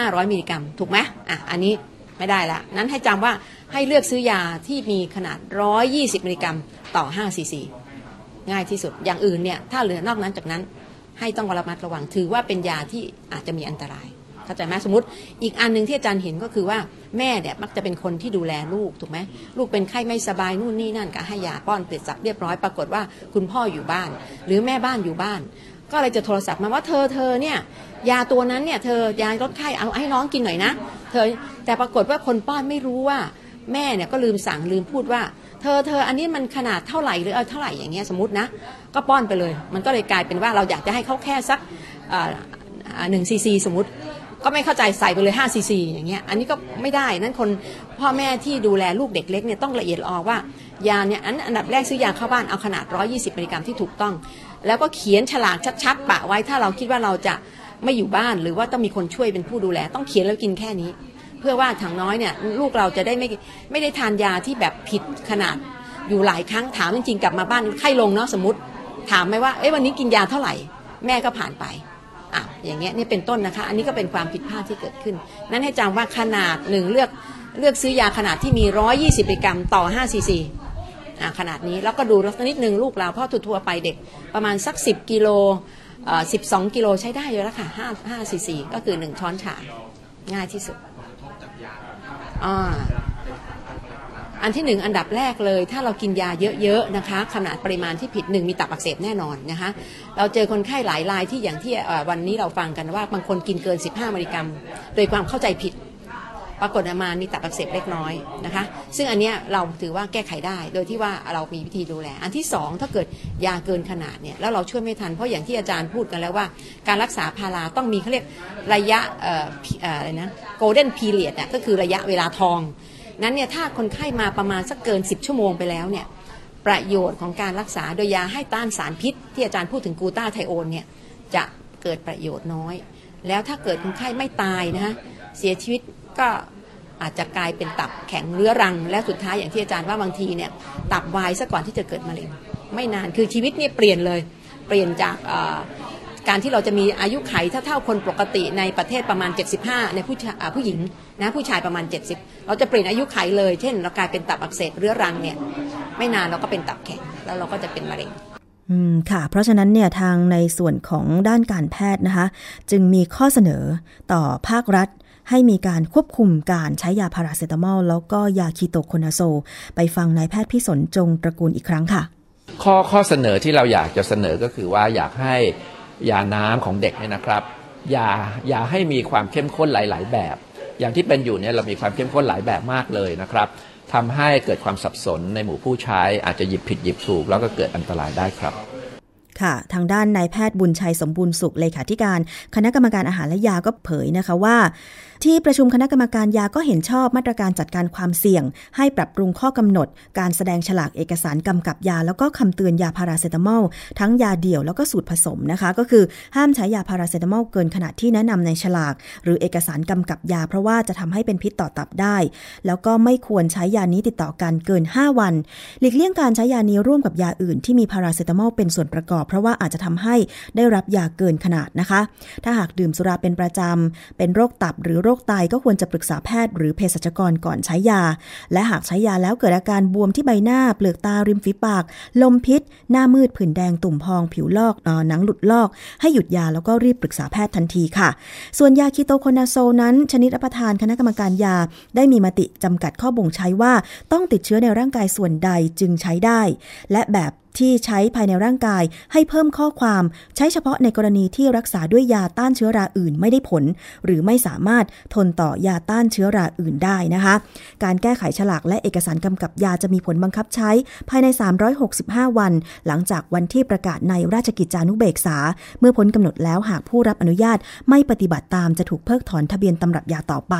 500 มิลลิกรัมถูกไหมอะอันนี้ไม่ได้ละนั้นให้จำว่าให้เลือกซื้อยาที่มีขนาด 120 มิลลิกรัมต่อ5ซีซีง่ายที่สุดอย่างอื่นเนี่ยถ้าเหลือนอกนั้นจากนั้นให้ต้องระมัดระวังถือว่าเป็นยาที่อาจจะมีอันตรายเข้าใจไหมสมมติ อีกอันหนึ่งที่อาจารย์เห็นก็คือว่าแม่เนี่ยมักจะเป็นคนที่ดูแลลูกถูกไหมลูกเป็นไข้ไม่สบายนู่นนี่นั่นก็ให้ยาป้อนเสร็จสับเรียบร้อยปรากฏว่าคุณพ่ออยู่บ้าน หรือแม่บ้านอยู่บ้าน ก็เลยจะโทรศัพท์มาว่าเธอเธอเนี่ยยาตัวนั้นเนี่ยเธอยาลดไข้เอาให้น้องกินหน่อยนะเธอแต่ปรากฏว่าคนป้อนไม่รู้ว่าแม่เนี่ยก็ลืมสั่งลืมพูดว่า เธอเธออันนี้มันขนาดเท่าไหร่หรือเอาเท่าไหร่อย่างเงี้ยสมมตินะ ก็ป้อนไปเลย มันก็เลยกลายเป็นว่าเราอยากจะให้เขาแค่สักหนึ่งซีซีสมมติก็ไม่เข้าใจใส่ไปเลย5ซีซีอย่างเงี้ยอันนี้ก็ไม่ได้นั่นคนพ่อแม่ที่ดูแลลูกเด็กเล็กเนี่ยต้องละเอียดละออว่ายาเนี่ยอันอันดับแรกซื้อยาเข้าบ้านเอาขนาด 120มิลลิกรัมที่ถูกต้อง แล้วก็เขียนฉลากชัดๆปะไว้ถ้าเราคิดว่าเราจะไม่อยู่บ้านหรือว่าต้องมีคนช่วยเป็นผู้ดูแล ต้องเขียนแล้วกินแค่นี้ เพื่อว่าอย่างน้อยเนี่ยลูกเราจะได้ไม่ไม่ได้ทานยาที่แบบผิดขนาดอยู่หลายครั้งถามจริงๆกลับมาบ้านไข้ลงเนาะสมมติ ถามไหมว่าเอ้วันนี้กินยาเท่าไหร่ แม่ก็ผ่านไปอะอย่างเงี้ยนี่เป็นต้นนะคะ อันนี้ก็เป็นความผิดพลาดที่เกิดขึ้น นั้นให้จำว่าขนาดหนึ่งเลือกเลือกซื้อยาขนาดที่มี 120มิลลิกรัมต่อ 5 ซีซี ขนาดนี้แล้วก็ดูลักษณะนิดนึงลูกเราเพราะทั่วๆไปเด็กประมาณสัก 10 กิโลเอ่อ12 กิโลใช้ได้อยู่แล้วค่ะ5 5ซีซีก็คือ 1 ช้อนชาง่ายที่สุดอันที่หนึ่งอันดับแรกเลย ถ้าเรากินยาเยอะๆนะคะขนาดปริมาณที่ผิดหนึ่งมีตับอักเสบแน่นอนนะคะเราเจอคนไข้หลายรายที่อย่างที่วันนี้เราฟังกันว่าบางคนกินเกิน 15มิลลิกรัม โดยความเข้าใจผิด ปรากฏออกมามีตับอักเสบเล็กน้อยนะคะ ซึ่งอันเนี้ยเราถือว่าแก้ไขได้ โดยที่ว่าเรามีวิธีดูแล อันที่สองถ้าเกิดยาเกินขนาดเนี่ยแล้วเราช่วยไม่ทัน เพราะอย่างที่อาจารย์พูดกันแล้วว่า การรักษาพาราต้องมีเขาเรียกระยะเอ่อเอ่ออะไรนะ golden period อะก็คือระยะเวลาทอง นั้นเนี่ยถ้าคนไข้มาประมาณสักเกิน 10 ชั่วโมงไปแล้วเนี่ยประโยชน์ของการรักษาโดยยาให้ต้านสารพิษ ที่อาจารย์พูดถึงกูต้าไทโอนเนี่ยจะเกิดประโยชน์น้อย แล้วถ้าเกิดคนไข้ไม่ตายนะฮะเสียชีวิตก็ อาจจะกลายเป็นตับแข็งเรื้อรัง และสุดท้ายอย่างที่อาจารย์ว่าบางทีเนี่ยตับวายซะก่อนที่จะเกิดมะเร็ง ไม่นานคือชีวิตเนี่ยเปลี่ยนเลย เปลี่ยนจากการที่เราจะมีอายุไขเท่าๆคนปกติในประเทศประมาณ 75 ในผู้ายอ่าผู้หญิงนะผู้ชายประมาณ 70 เราจะเปลี่ยนอายุไขเลย เช่น เรากลายเป็นตับอักเสบเรื้อรังเนี่ยไม่นานเราก็เป็นตับแข็งแล้วเราก็จะเป็นมะเร็งอืมค่ะ เพราะฉะนั้นเนี่ยทางในส่วนของด้านการแพทย์นะคะ จึงมีข้อเสนอต่อภาครัฐ ให้มีการควบคุมการใช้ยาพาราเซตามอล แล้วก็ยาคีโตโคนาโซ ไปฟังนายแพทย์พิสนจงตระกูลอีกครั้งค่ะ ข้อข้อเสนอที่เราอยากจะเสนอก็คือว่าอยากให้ยาน้ำของเด็กเนี่ยนะครับอย่าอย่าให้มีความเข้มข้นหลาย ๆ แบบ อย่างที่เป็นอยู่เนี่ยเรามีความเข้มข้นหลายแบบมากเลยนะครับทำให้เกิดความสับสนในหมู่ผู้ใช้ อาจจะหยิบผิดหยิบถูก แล้วก็เกิดอันตรายได้ครับค่ะทางด้านนายแพทย์บุญชัยสมบูรณ์สุขเลขาธิการ คณะกรรมการอาหารและยาก็เผยนะคะว่า ที่ประชุมคณะกรรมการยาก็เห็นชอบมาตรการจัดการความเสี่ยง ให้ปรับปรุงข้อกำหนด การแสดงฉลากเอกสารกำกับยา แล้วก็คำเตือนยาพาราเซตามอลทั้งยาเดี่ยวแล้วก็สูตรผสมนะคะ ก็คือห้ามใช้ยาพาราเซตามอลเกินขนาดที่แนะนำในฉลาก หรือเอกสารกำกับยา เพราะว่าจะทำให้เป็นพิษต่อตับได้ แล้วก็ไม่ควรใช้ยานี้ติดต่อกันเกิน 5 วัน หลีกเลี่ยงการใช้ยานี้ร่วมกับยาอื่นที่มีพาราเซตามอลเป็นส่วนประกอบ เพราะว่าอาจจะทำให้ได้รับยาเกินขนาดนะคะ ถ้าหากดื่มสุราเป็นประจำเป็นโรคตับหรือโรคไตก็ควรจะปรึกษาแพทย์หรือเภสัชกรก่อนใช้ยา และหากใช้ยาแล้วเกิดอาการบวมที่ใบหน้า เปลือกตาริมฝีปาก ลมพิษ หน้ามืดผื่นแดงตุ่มพองผิวลอกเอ่อหนังหลุดลอก ให้หยุดยาแล้วก็รีบปรึกษาแพทย์ทันทีค่ะ ส่วนยาคีโตโคนาโซนั้น ชนิดรับประทานคณะกรรมการยา ได้มีมติจำกัดข้อบ่งใช้ว่า ต้องติดเชื้อในร่างกายส่วนใดจึงใช้ได้ และแบบ ที่ใช้ภายในร่างกาย ให้เพิ่มข้อความใช้เฉพาะในกรณีที่รักษาด้วยยาต้านเชื้อราอื่นไม่ได้ผล หรือไม่สามารถทนต่อยาต้านเชื้อราอื่นได้นะคะ การแก้ไขฉลากและเอกสารกำกับยาจะมีผลบังคับใช้ภายใน 365 วัน หลังจากวันที่ประกาศในราชกิจจานุเบกษา เมื่อพ้นกำหนดแล้วหากผู้รับอนุญาตไม่ปฏิบัติตามจะถูกเพิกถอนทะเบียนตำรับยาต่อไป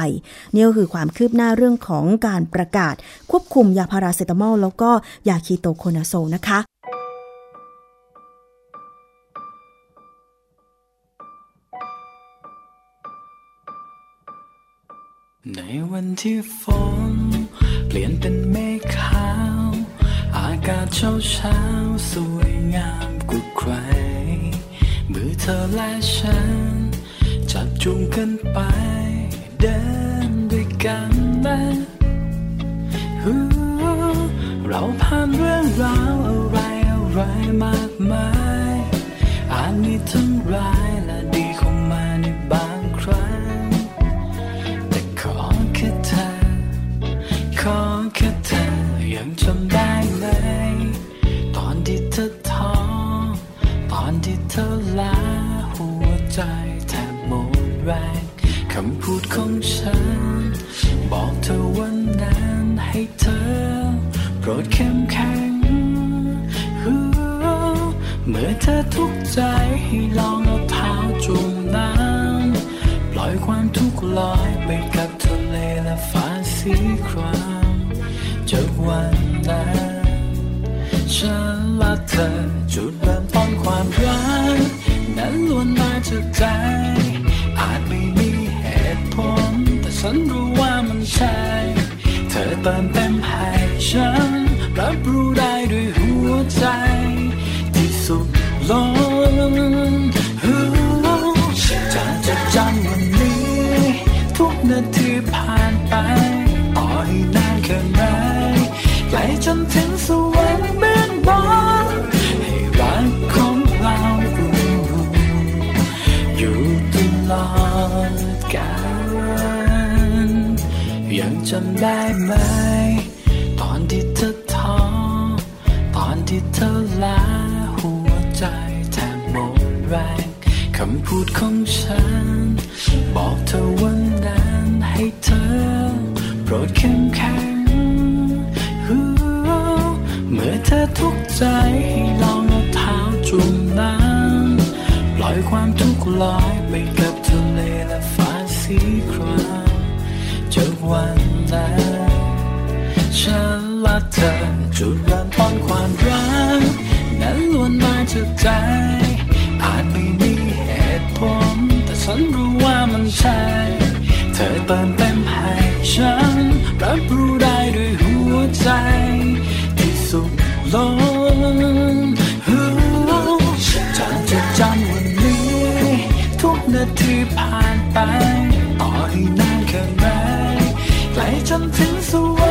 นี่ก็คือความคืบหน้าเรื่องของการประกาศควบคุมยาพาราเซตามอลแล้วก็ยาคีโตโคนาโซนะคะ ในวันที่ฝนเปลี่ยนเป็นเมฆขาว อากาศเช้าเช้าสวยงามกว่าใคร มือเธอและฉัน จับจูงกันไป เดินด้วยกันนะเราผ่านเรื่องราวอะไรอะไรมากมายอาจมีทั้งร้ายและ ยังจำได้ไหม ตอนที่เธอท้อตอนที่เธอลาหัวใจแทบหมดแรงคำพูดของฉัน บอกเธอวันนั้นให้เธอ โปรดเข้มแข็งเมื่อเธอทุกข์ใจให้ลอง กาลยังจำได้ ครามจากวันนั้นฉันและเธอจุดเริ่มต้นความรักนั้นล้วนมาจากใจ อาจไม่มีเหตุผลแต่ฉันรู้ว่ามันใช่ เธอเติมเต็มให้ฉัน รับรู้ได้ด้วยหัวใจ ที่สุดลงฮู้จะจดจำวันนี้ ทุกนาทีผ่านไปต่อให้นานแค่ไหนไกลจนถึงสวรรค์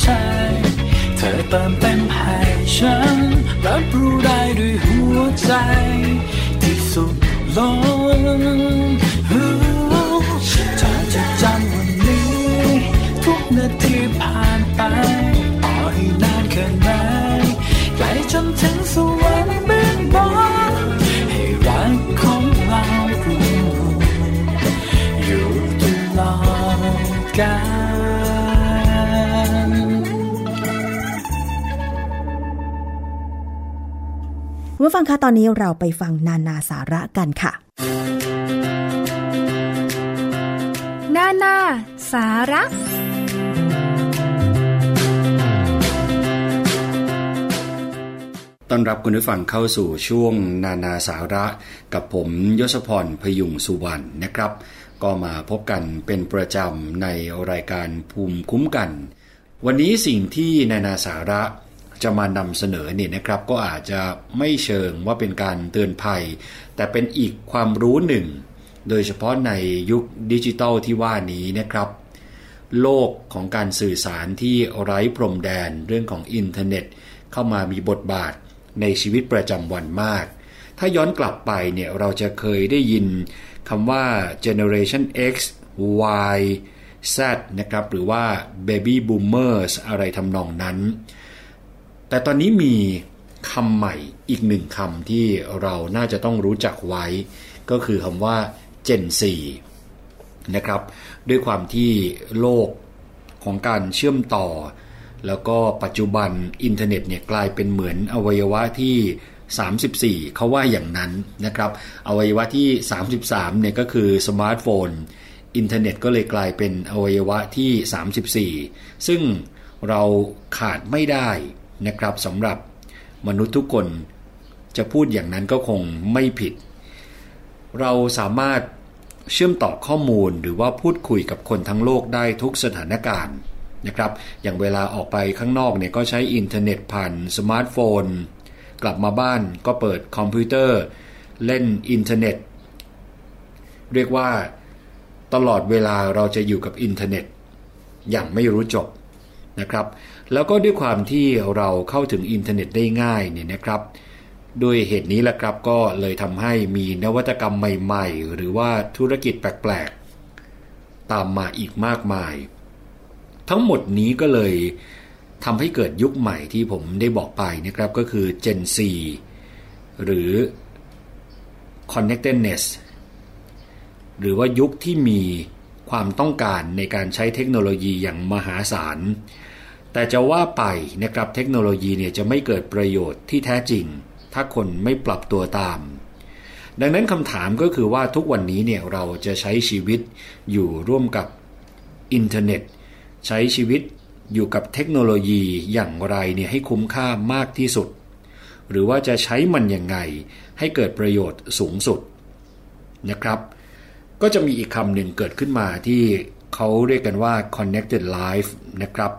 ใช่เธอเติมเต็มให้ฉัน รับรู้ได้ด้วยหัวใจ ที่สุดลงฮู้จะจดจำวันนี้ ทุกนาทีผ่านไปต่อให้นานแค่ไหนไกลจนถึงสวรรค์เบื้องบน คุณผู้ฟังคะตอนนี้เราไปฟังนานาสาระกันค่ะ นานาสาระต้อนรับคุณผู้ฟังเข้าสู่ช่วงนานาสาระกับผมยศพรพยุงสุวรรณนะครับ ก็มาพบกันเป็นประจำในรายการภูมิคุ้มกัน วันนี้สิ่งที่นานาสาระ จะมานำเสนอเนี่ยนะครับ ก็อาจจะไม่เชิงว่าเป็นการเตือนภัย แต่เป็นอีกความรู้หนึ่ง โดยเฉพาะในยุคดิจิทัลที่ว่านี้นะครับ โลกของการสื่อสารที่ไร้พรมแดนเรื่องของอินเทอร์เน็ต เข้ามามีบทบาทในชีวิตประจำวันมาก ถ้าย้อนกลับไปเนี่ยเราจะเคยได้ยินคำว่า generation X Y Z นะครับหรือว่า baby boomers อะไรทำนองนั้น แต่ตอนนี้มีคำใหม่อีกหนึ่งคำที่เราน่าจะต้องรู้จักไว้ ก็คือคำว่า Gen Z นะครับ ด้วยความที่โลกของการเชื่อมต่อ แล้วก็ปัจจุบันอินเทอร์เน็ตเนี่ยกลายเป็นเหมือนอวัยวะที่ 34 เขาว่าอย่างนั้นนะครับ อวัยวะที่ 33เนี่ยก็คือสมาร์ทโฟน อินเทอร์เน็ตก็เลยกลายเป็นอวัยวะที่ 34 ซึ่งเราขาดไม่ได้ นะครับสำหรับมนุษย์ทุกคนจะพูดอย่างนั้นก็คงไม่ผิด เราสามารถเชื่อมต่อข้อมูลหรือว่าพูดคุยกับคนทั้งโลกได้ทุกสถานการณ์นะครับ อย่างเวลาออกไปข้างนอกเนี่ยก็ใช้อินเทอร์เน็ตผ่านสมาร์ทโฟน กลับมาบ้านก็เปิดคอมพิวเตอร์ เล่นอินเทอร์เน็ต เรียกว่าตลอดเวลาเราจะอยู่กับอินเทอร์เน็ต อย่างไม่รู้จบนะครับ แล้วก็ด้วยความที่เราเข้าถึงอินเทอร์เน็ตได้ง่ายเนี่ยนะครับด้วยเหตุนี้แหละครับก็เลยทำให้มีนวัตกรรมใหม่ ๆ หรือว่าธุรกิจแปลกๆ ตามมาอีกมากมาย ทั้งหมดนี้ก็เลยทำให้เกิดยุคใหม่ที่ผมได้บอกไปนะครับก็คือ Gen Z หรือ Connectedness หรือว่ายุคที่มีความต้องการในการใช้เทคโนโลยีอย่างมหาศาล แต่จะว่าไปนะครับเทคโนโลยีเนี่ยจะไม่เกิดประโยชน์ที่แท้จริง ถ้าคนไม่ปรับตัวตาม ดังนั้นคำถามก็คือว่าทุกวันนี้เนี่ยเราจะใช้ชีวิตอยู่ร่วมกับอินเทอร์เน็ต ใช้ชีวิตอยู่กับเทคโนโลยีอย่างไรเนี่ยให้คุ้มค่ามากที่สุด หรือว่าจะใช้มันยังไงให้เกิดประโยชน์สูงสุดนะครับ ก็จะมีอีกคำหนึ่งเกิดขึ้นมาที่เขาเรียกกันว่า connected life นะครับ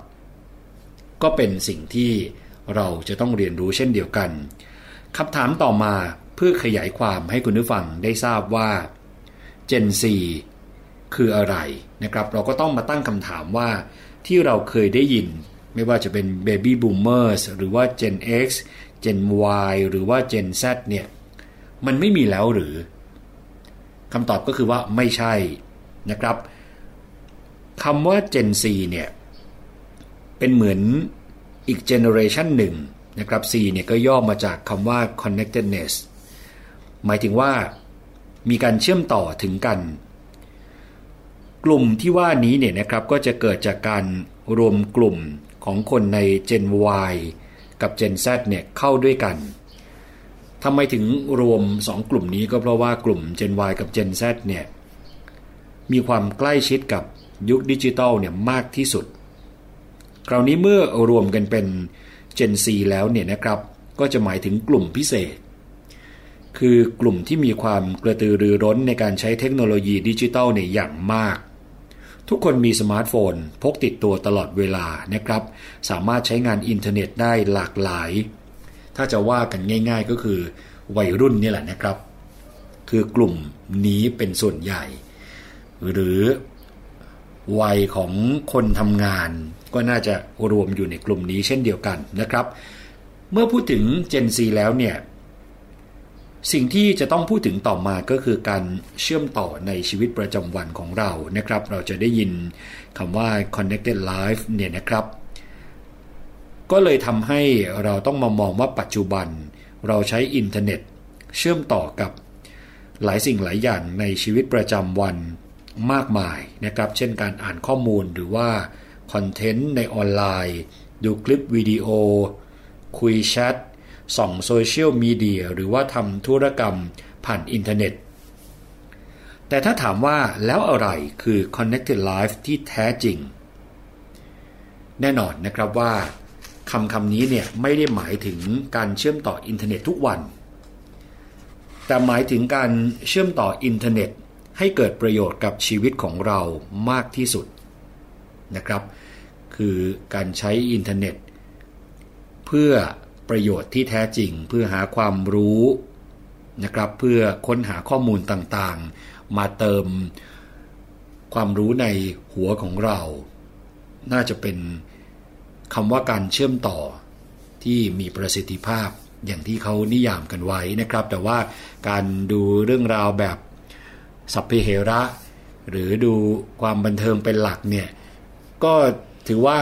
ก็เป็นสิ่งที่เราจะต้องเรียนรู้เช่นเดียวกันคำถามต่อมาเพื่อขยายความให้คุณผู้ฟังได้ทราบว่า Gen Z คืออะไรนะครับ เราก็ต้องมาตั้งคำถามว่าที่เราเคยได้ยิน ไม่ว่าจะเป็น Baby Boomers หรือว่า Gen X Gen Y หรือว่า Gen Z เนี่ยมันไม่มีแล้วหรือคำตอบก็คือว่าไม่ใช่นะครับคำว่า Gen Z เนี่ย เป็นเหมือนอีกเจเนอเรชันหนึ่งนะครับ C เนี่ยก็ย่อมาจากคำว่า connectedness หมายถึงว่ามีการเชื่อมต่อถึงกัน กลุ่มที่ว่านี้เนี่ยนะครับก็จะเกิดจากการรวมกลุ่มของคนใน Gen Y กับ Gen Z เนี่ยเข้าด้วยกันทำไมถึงรวม 2 กลุ่มนี้ก็เพราะว่ากลุ่ม Gen Y กับ Gen Z เนี่ยมีความใกล้ชิดกับยุคดิจิตอลเนี่ยมากที่สุด คราวนี้เมื่อรวมกันเป็น Gen Z แล้วเนี่ยนะครับ ก็จะหมายถึงกลุ่มพิเศษ คือกลุ่มที่มีความกระตือรือร้นในการใช้เทคโนโลยีดิจิทัลเนี่ยอย่างมาก ทุกคนมีสมาร์ทโฟน พกติดตัวตลอดเวลานะครับ สามารถใช้งานอินเทอร์เน็ตได้หลากหลาย ถ้าจะว่ากันง่าย ๆก็คือวัยรุ่นนี่แหละนะครับ คือกลุ่มนี้เป็นส่วนใหญ่ หรือวัยของคนทำงาน ก็น่าจะรวมอยู่ในกลุ่มนี้เช่นเดียวกันนะครับ เมื่อพูดถึง Gen Z แล้วเนี่ยสิ่งที่จะต้องพูดถึงต่อมาก็คือการเชื่อมต่อในชีวิตประจำวันของเรานะครับ เราจะได้ยินคำว่า connected life เนี่ยนะครับ ก็เลยทำให้เราต้องมามองว่าปัจจุบัน เราใช้อินเทอร์เน็ต เชื่อมต่อกับหลายสิ่งหลายอย่างในชีวิตประจำวันมากมายนะครับ เช่นการอ่านข้อมูลหรือว่า คอนเทนต์ในออนไลน์ ดูคลิปวิดีโอ คุยแชทส่องโซเชียลมีเดียหรือว่าทำธุรกรรมผ่านอินเทอร์เน็ต แต่ถ้าถามว่าแล้วอะไรคือ connected life ที่แท้จริง แน่นอนนะครับว่าคำคำนี้เนี่ยไม่ได้หมายถึงการเชื่อมต่ออินเทอร์เน็ตทุกวัน แต่หมายถึงการเชื่อมต่ออินเทอร์เน็ตให้เกิดประโยชน์กับชีวิตของเรามากที่สุดนะครับ คือการใช้อินเทอร์เน็ต เพื่อประโยชน์ที่แท้จริง เพื่อหาความรู้นะครับ เพื่อค้นหาข้อมูลต่างๆ มาเติมความรู้ในหัวของเรา น่าจะเป็นคำว่าการเชื่อมต่อที่มีประสิทธิภาพอย่างที่เขานิยามกันไว้นะครับ แต่ว่าการดูเรื่องราวแบบสัพเพเหระ หรือดูความบันเทิงเป็นหลักเนี่ยก็ ถือว่า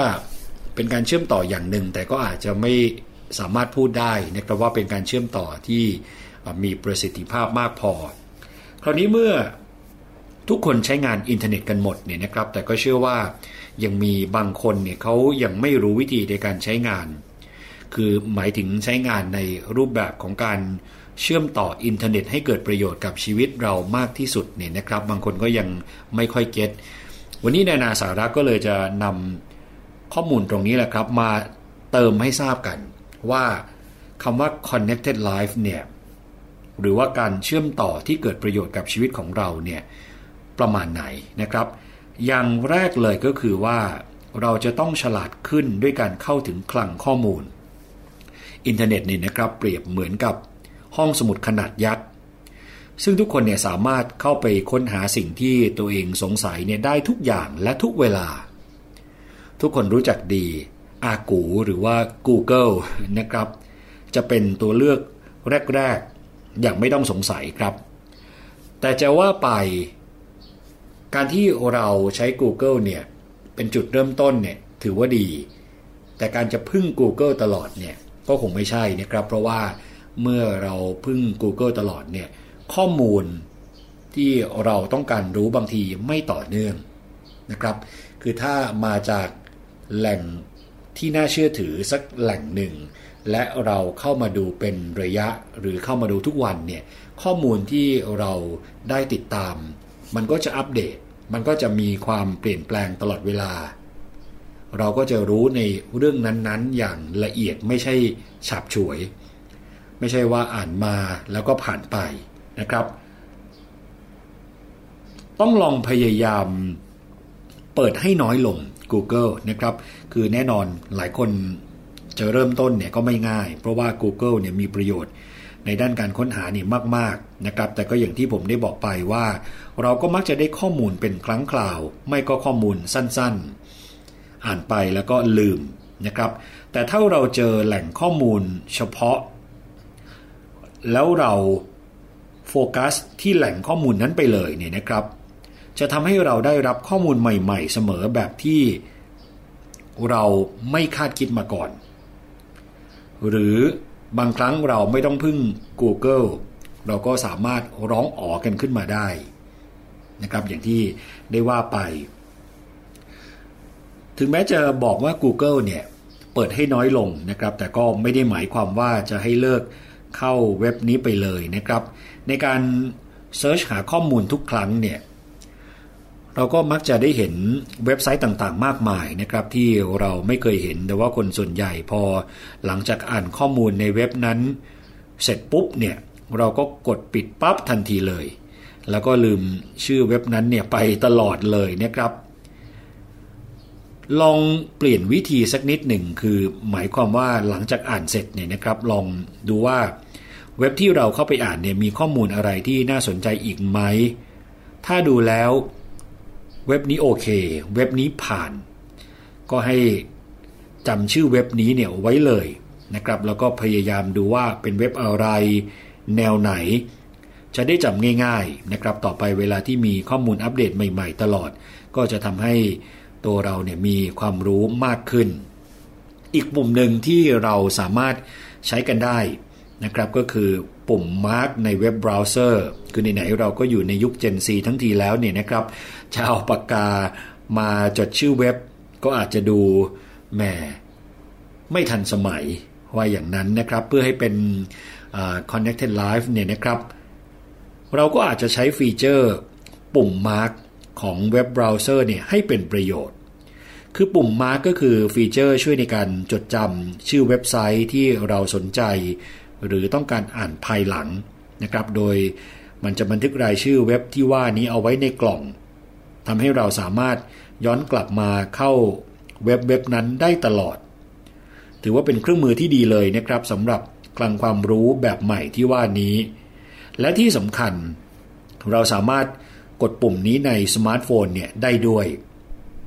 เป็นการเชื่อมต่ออย่างหนึ่ง แต่ก็อาจจะไม่สามารถพูดได้นะครับว่าเป็นการเชื่อมต่อที่มีประสิทธิภาพมากพอ คราวนี้เมื่อทุกคนใช้งานอินเทอร์เน็ตกันหมดเนี่ยนะครับ แต่ก็เชื่อว่ายังมีบางคนเนี่ยเขายังไม่รู้วิธีในการใช้งาน คือหมายถึงใช้งานในรูปแบบของการเชื่อมต่ออินเทอร์เน็ตให้เกิดประโยชน์กับชีวิตเรามากที่สุดเนี่ยนะครับ บางคนก็ยังไม่ค่อย get วันนี้นานาสาระก็เลยจะนำ ข้อมูลตรงนี้แหละครับ มาเติมให้ทราบกัน ว่าคำว่า connected life เนี่ยหรือว่าการเชื่อมต่อที่เกิดประโยชน์กับชีวิตของเราเนี่ยประมาณไหนนะครับ อย่างแรกเลยก็คือว่าเราจะต้องฉลาดขึ้นด้วยการเข้าถึงคลังข้อมูล อินเทอร์เน็ตนี่นะครับเปรียบเหมือนกับห้องสมุดขนาดยักษ์ซึ่งทุกคนเนี่ยสามารถเข้าไปค้นหาสิ่งที่ตัวเองสงสัยเนี่ยได้ทุกอย่างและทุกเวลา ทุกคนรู้จักดีอากูหรือว่า Google นะครับ จะเป็นตัวเลือกแรก ๆ อย่างไม่ต้องสงสัยครับ แต่จะว่าไป การที่เราใช้ Google เนี่ยเป็นจุดเริ่มต้นเนี่ยถือว่าดี แต่การจะพึ่ง Google ตลอดเนี่ยก็คงไม่ใช่นะครับ เพราะว่าเมื่อเราพึ่ง Google ตลอดเนี่ยข้อมูลที่เราต้องการรู้บางทีไม่ต่อเนื่องนะครับ คือถ้ามาจาก แหล่งที่น่าเชื่อถือสักแหล่งหนึ่ง และเราเข้ามาดูเป็นระยะหรือเข้ามาดูทุกวันเนี่ยข้อมูลที่เราได้ติดตาม มันก็จะอัปเดต มันก็จะมีความเปลี่ยนแปลงตลอดเวลา เราก็จะรู้ในเรื่องนั้นๆ อย่างละเอียดไม่ใช่ฉับฉวย ไม่ใช่ว่าอ่านมาแล้วก็ผ่านไปนะครับ ต้องลองพยายามเปิดให้น้อยลง Google นะครับคือแน่นอนหลายคนจะเริ่มต้นเนี่ยก็ไม่ง่าย เพราะว่า Google เนี่ยมีประโยชน์ในด้านการค้นหานี่มาก ๆ นะครับ แต่ก็อย่างที่ผมได้บอกไปว่า เราก็มักจะได้ข้อมูลเป็นครั้งคราว ไม่ก็ข้อมูลสั้น ๆ อ่านไปแล้วก็ลืมนะครับ แต่ถ้าเราเจอแหล่งข้อมูลเฉพาะ แล้วเราโฟกัสที่แหล่งข้อมูลนั้นไปเลยเนี่ยนะครับ จะทำให้เราได้รับข้อมูลใหม่ ๆ เสมอแบบที่เราไม่คาดคิดมาก่อน หรือบางครั้งเราไม่ต้องพึ่ง Google เราก็สามารถร้องอ๋อกันขึ้นมาได้นะครับอย่างที่ได้ว่าไป ถึงแม้จะบอกว่า Google เนี่ยเปิดให้น้อยลงนะครับ แต่ก็ไม่ได้หมายความว่าจะให้เลิกเข้าเว็บนี้ไปเลยนะครับ ในการเซิร์ชหาข้อมูลทุกครั้งเนี่ย เราก็มักจะได้เห็นเว็บไซต์ต่างๆ มากมายนะครับ ที่เราไม่เคยเห็น แต่ว่าคนส่วนใหญ่พอหลังจากอ่านข้อมูลในเว็บนั้น เสร็จปุ๊บเนี่ยเราก็กดปิดปั๊บทันทีเลย แล้วก็ลืมชื่อเว็บนั้นเนี่ยไปตลอดเลยนะครับ ลองเปลี่ยนวิธีสักนิดหนึ่งคือหมายความว่าหลังจากอ่านเสร็จเนี่ยนะครับ ลองดูว่าเว็บที่เราเข้าไปอ่านเนี่ยมีข้อมูลอะไรที่น่าสนใจอีกไหม ถ้าดูแล้ว เว็บนี้โอเค เว็บนี้ผ่าน ก็ให้จำชื่อเว็บนี้เนี่ยไว้เลยนะครับ แล้วก็พยายามดูว่าเป็นเว็บอะไร แนวไหน จะได้จำง่ายๆนะครับ ต่อไปเวลาที่มีข้อมูลอัปเดตใหม่ๆ ตลอด ก็จะทำให้ตัวเราเนี่ยมีความรู้มากขึ้น อีกปุ่มหนึ่งที่เราสามารถใช้กันได้นะครับก็คือปุ่ม Mark ในเว็บเบราว์เซอร์ คือไหนๆเราก็อยู่ในยุค Gen Z ทั้งทีแล้วเนี่ยนะครับ จะเอาปากกามาจดชื่อเว็บ ก็อาจจะดูแหมไม่ทันสมัยว่าอย่างนั้นนะครับ เพื่อให้เป็นอ่า connected life เนี่ยนะครับ เราก็อาจจะใช้ฟีเจอร์ bookmark ของเว็บเบราว์เซอร์เนี่ยให้เป็นประโยชน์ คือ bookmark ก็คือฟีเจอร์ช่วยในการจดจำชื่อเว็บไซต์ที่เราสนใจ หรือต้องการอ่านภายหลังนะครับ โดยมันจะบันทึกรายชื่อเว็บที่ว่านี้เอาไว้ในกล่อง ทำให้เราสามารถย้อนกลับมาเข้าเว็บเว็บนั้นได้ตลอด ถือว่าเป็นเครื่องมือที่ดีเลยนะครับสำหรับคลังความรู้แบบใหม่ที่ว่านี้ และที่สำคัญ เราสามารถกดปุ่มนี้ในสมาร์ทโฟนเนี่ยได้ด้วย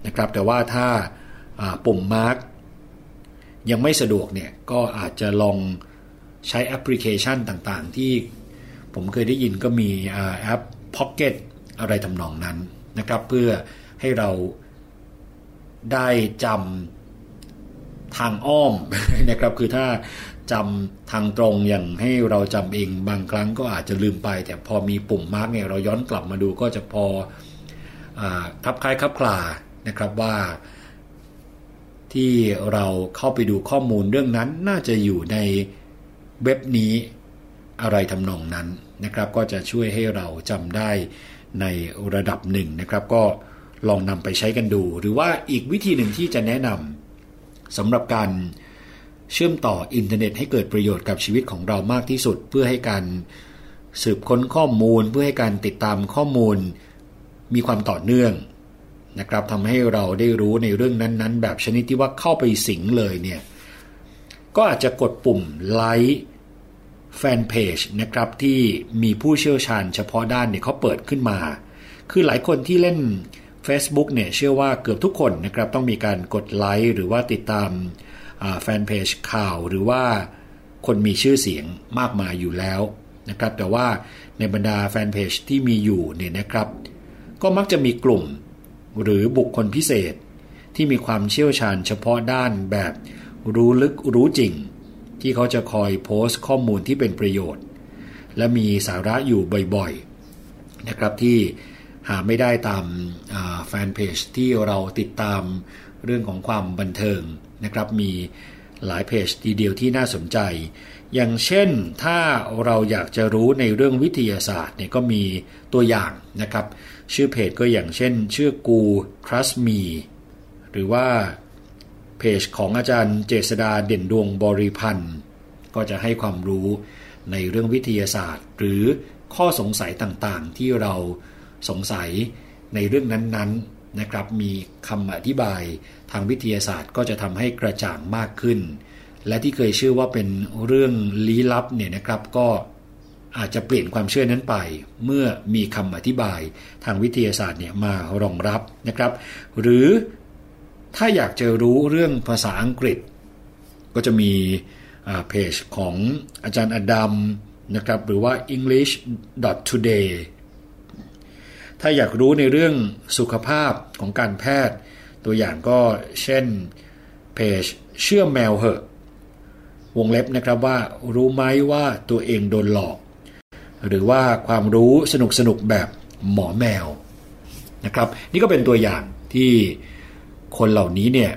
นะครับ แต่ว่าถ้า bookmark ยังไม่สะดวกเนี่ยก็อาจจะลองใช้แอปพลิเคชันต่างๆ ที่ผมเคยได้ยินก็มีอ่าแอป Pocket อะไรทำนองนั้น นะครับ เพื่อให้เราได้จำทางอ้อมนะครับ คือถ้าจำทางตรงอย่างให้เราจำเองบางครั้งก็อาจจะลืมไป แต่พอมีปุ่มมาร์กเนี่ยเราย้อนกลับมาดูก็จะพออทับคล้ายคับคลานะครับว่าที่เราเข้าไปดูข้อมูลเรื่องนั้นน่าจะอยู่ในเว็บนี้อะไรทำนองนั้นนะครับ ก็จะช่วยให้เราจำได้ ในระดับหนึ่งนะครับ ก็ลองนำไปใช้กันดู หรือว่าอีกวิธีหนึ่งที่จะแนะนำสำหรับการเชื่อมต่ออินเทอร์เน็ตให้เกิดประโยชน์กับชีวิตของเรามากที่สุด เพื่อให้การสืบค้นข้อมูล เพื่อให้การติดตามข้อมูลมีความต่อเนื่องนะครับทำให้เราได้รู้ในเรื่องนั้นๆ แบบชนิดที่ว่าเข้าไปสิงเลยเนี่ยก็อาจจะกดปุ่มไลค์ แฟนเพจนะครับที่มีผู้เชี่ยวชาญเฉพาะด้านเนี่ยเขาเปิดขึ้นมา คือหลายคนที่เล่น Facebook เนี่ยเชื่อว่าเกือบทุกคนนะครับต้องมีการกดไลค์หรือว่าติดตามแฟนเพจข่าวหรือว่าคนมีชื่อเสียงมากมายอยู่แล้วนะครับแต่ว่าในบรรดาแฟนเพจที่มีอยู่เนี่ยนะครับ ก็มักจะมีกลุ่มหรือบุคคลพิเศษ ที่มีความเชี่ยวชาญเฉพาะด้านแบบรู้ลึกรู้จริง ที่เขาจะคอยโพสต์ข้อมูลที่เป็นประโยชน์ และมีสาระอยู่บ่อยๆนะครับที่หาไม่ได้ตามแฟนเพจที่เราติดตามเรื่องของความบันเทิงนะครับมีหลายเพจทีเดียวที่น่าสนใจ อย่างเช่นถ้าเราอยากจะรู้ในเรื่องวิทยาศาสตร์เนี่ยก็มีตัวอย่างนะครับ ชื่อเพจก็อย่างเช่น ชื่อกู trust me หรือว่า เพจของอาจารย์เจษดาเด่นดวงบริพันธ์ก็จะให้ความรู้ในเรื่องวิทยาศาสตร์ หรือข้อสงสัยต่างๆ ที่เราสงสัยในเรื่องนั้นๆนะครับมีคำอธิบายทางวิทยาศาสตร์ก็จะทำให้กระจ่างมากขึ้น และที่เคยเชื่อว่าเป็นเรื่องลี้ลับเนี่ยนะครับก็อาจจะเปลี่ยนความเชื่อนั้นไป เมื่อมีคำอธิบายทางวิทยาศาสตร์เนี่ยมารองรับนะครับ หรือ ถ้าอยากจะรู้เรื่องภาษาอังกฤษ ก็จะมีเพจของอาจารย์อดัมนะครับหรือว่า english today ถ้าอยากรู้ในเรื่องสุขภาพของการแพทย์ ตัวอย่างก็เช่นเพจเชื่อแมวเหอะ วงเล็บนะครับว่ารู้ไหมว่าตัวเองโดนหลอก หรือว่าความรู้สนุกสนุกแบบหมอแมวนะครับ นี่ก็เป็นตัวอย่างที่ คนเหล่านี้เนี่ย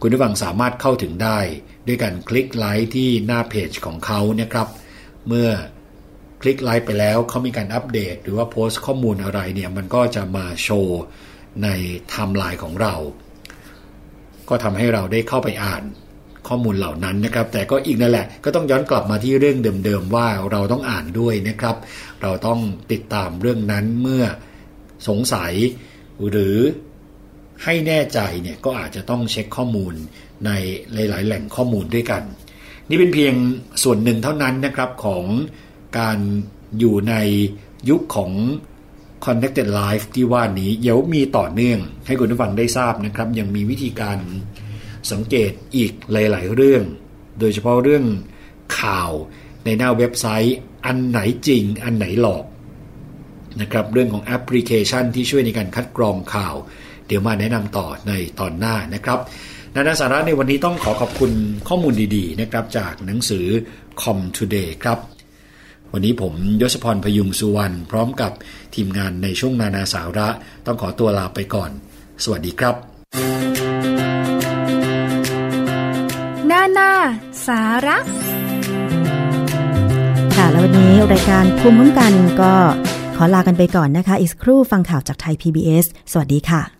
คุณผู้ฟังสามารถเข้าถึงได้ ด้วยการคลิกไลค์ที่หน้าเพจของเขานะครับ เมื่อคลิกไลค์ไปแล้วเขามีการอัปเดต หรือว่าโพสต์ข้อมูลอะไรเนี่ยมันก็จะมาโชว์ในไทม์ไลน์ของเรา ก็ทำให้เราได้เข้าไปอ่านข้อมูลเหล่านั้นนะครับ แต่ก็อีกนั่นแหละก็ต้องย้อนกลับมาที่เรื่องเดิมๆว่าเราต้องอ่านด้วยนะครับ เราต้องติดตามเรื่องนั้นเมื่อสงสัยหรือ ให้แน่ใจเนี่ยก็อาจจะต้องเช็คข้อมูลในหลาย ๆ แหล่งข้อมูลด้วยกัน นี่เป็นเพียงส่วนหนึ่งเท่านั้นนะครับของการอยู่ในยุคของ Connected Life ที่ว่านี้เดี๋ยวมีต่อเนื่องให้คุณผู้ฟังได้ทราบนะครับ ยังมีวิธีการสังเกตอีกหลาย ๆ เรื่อง โดยเฉพาะเรื่องข่าวในหน้าเว็บไซต์อันไหนจริง อันไหนหลอกนะครับเรื่องของแอปพลิเคชันที่ช่วยในการคัดกรองข่าว เดี๋ยวมาแนะนำต่อในตอนหน้านะครับนานาสาระในวันนี้ต้องขอขอบคุณข้อมูลดีๆนะครับจากหนังสือ Com Today ครับ วันนี้ผมยศพรพยุงสุวรรณพร้อมกับทีมงานในช่วงนานาสาระ ต้องขอตัวลาไปก่อน สวัสดีครับหน้าหน้าสาระค่ะแล้ววันนี้รายการภูมิคุ้มกันก็ขอลากันไปก่อนนะคะ อีกสักครู่ฟังข่าวจากไทย PBS สวัสดีค่ะ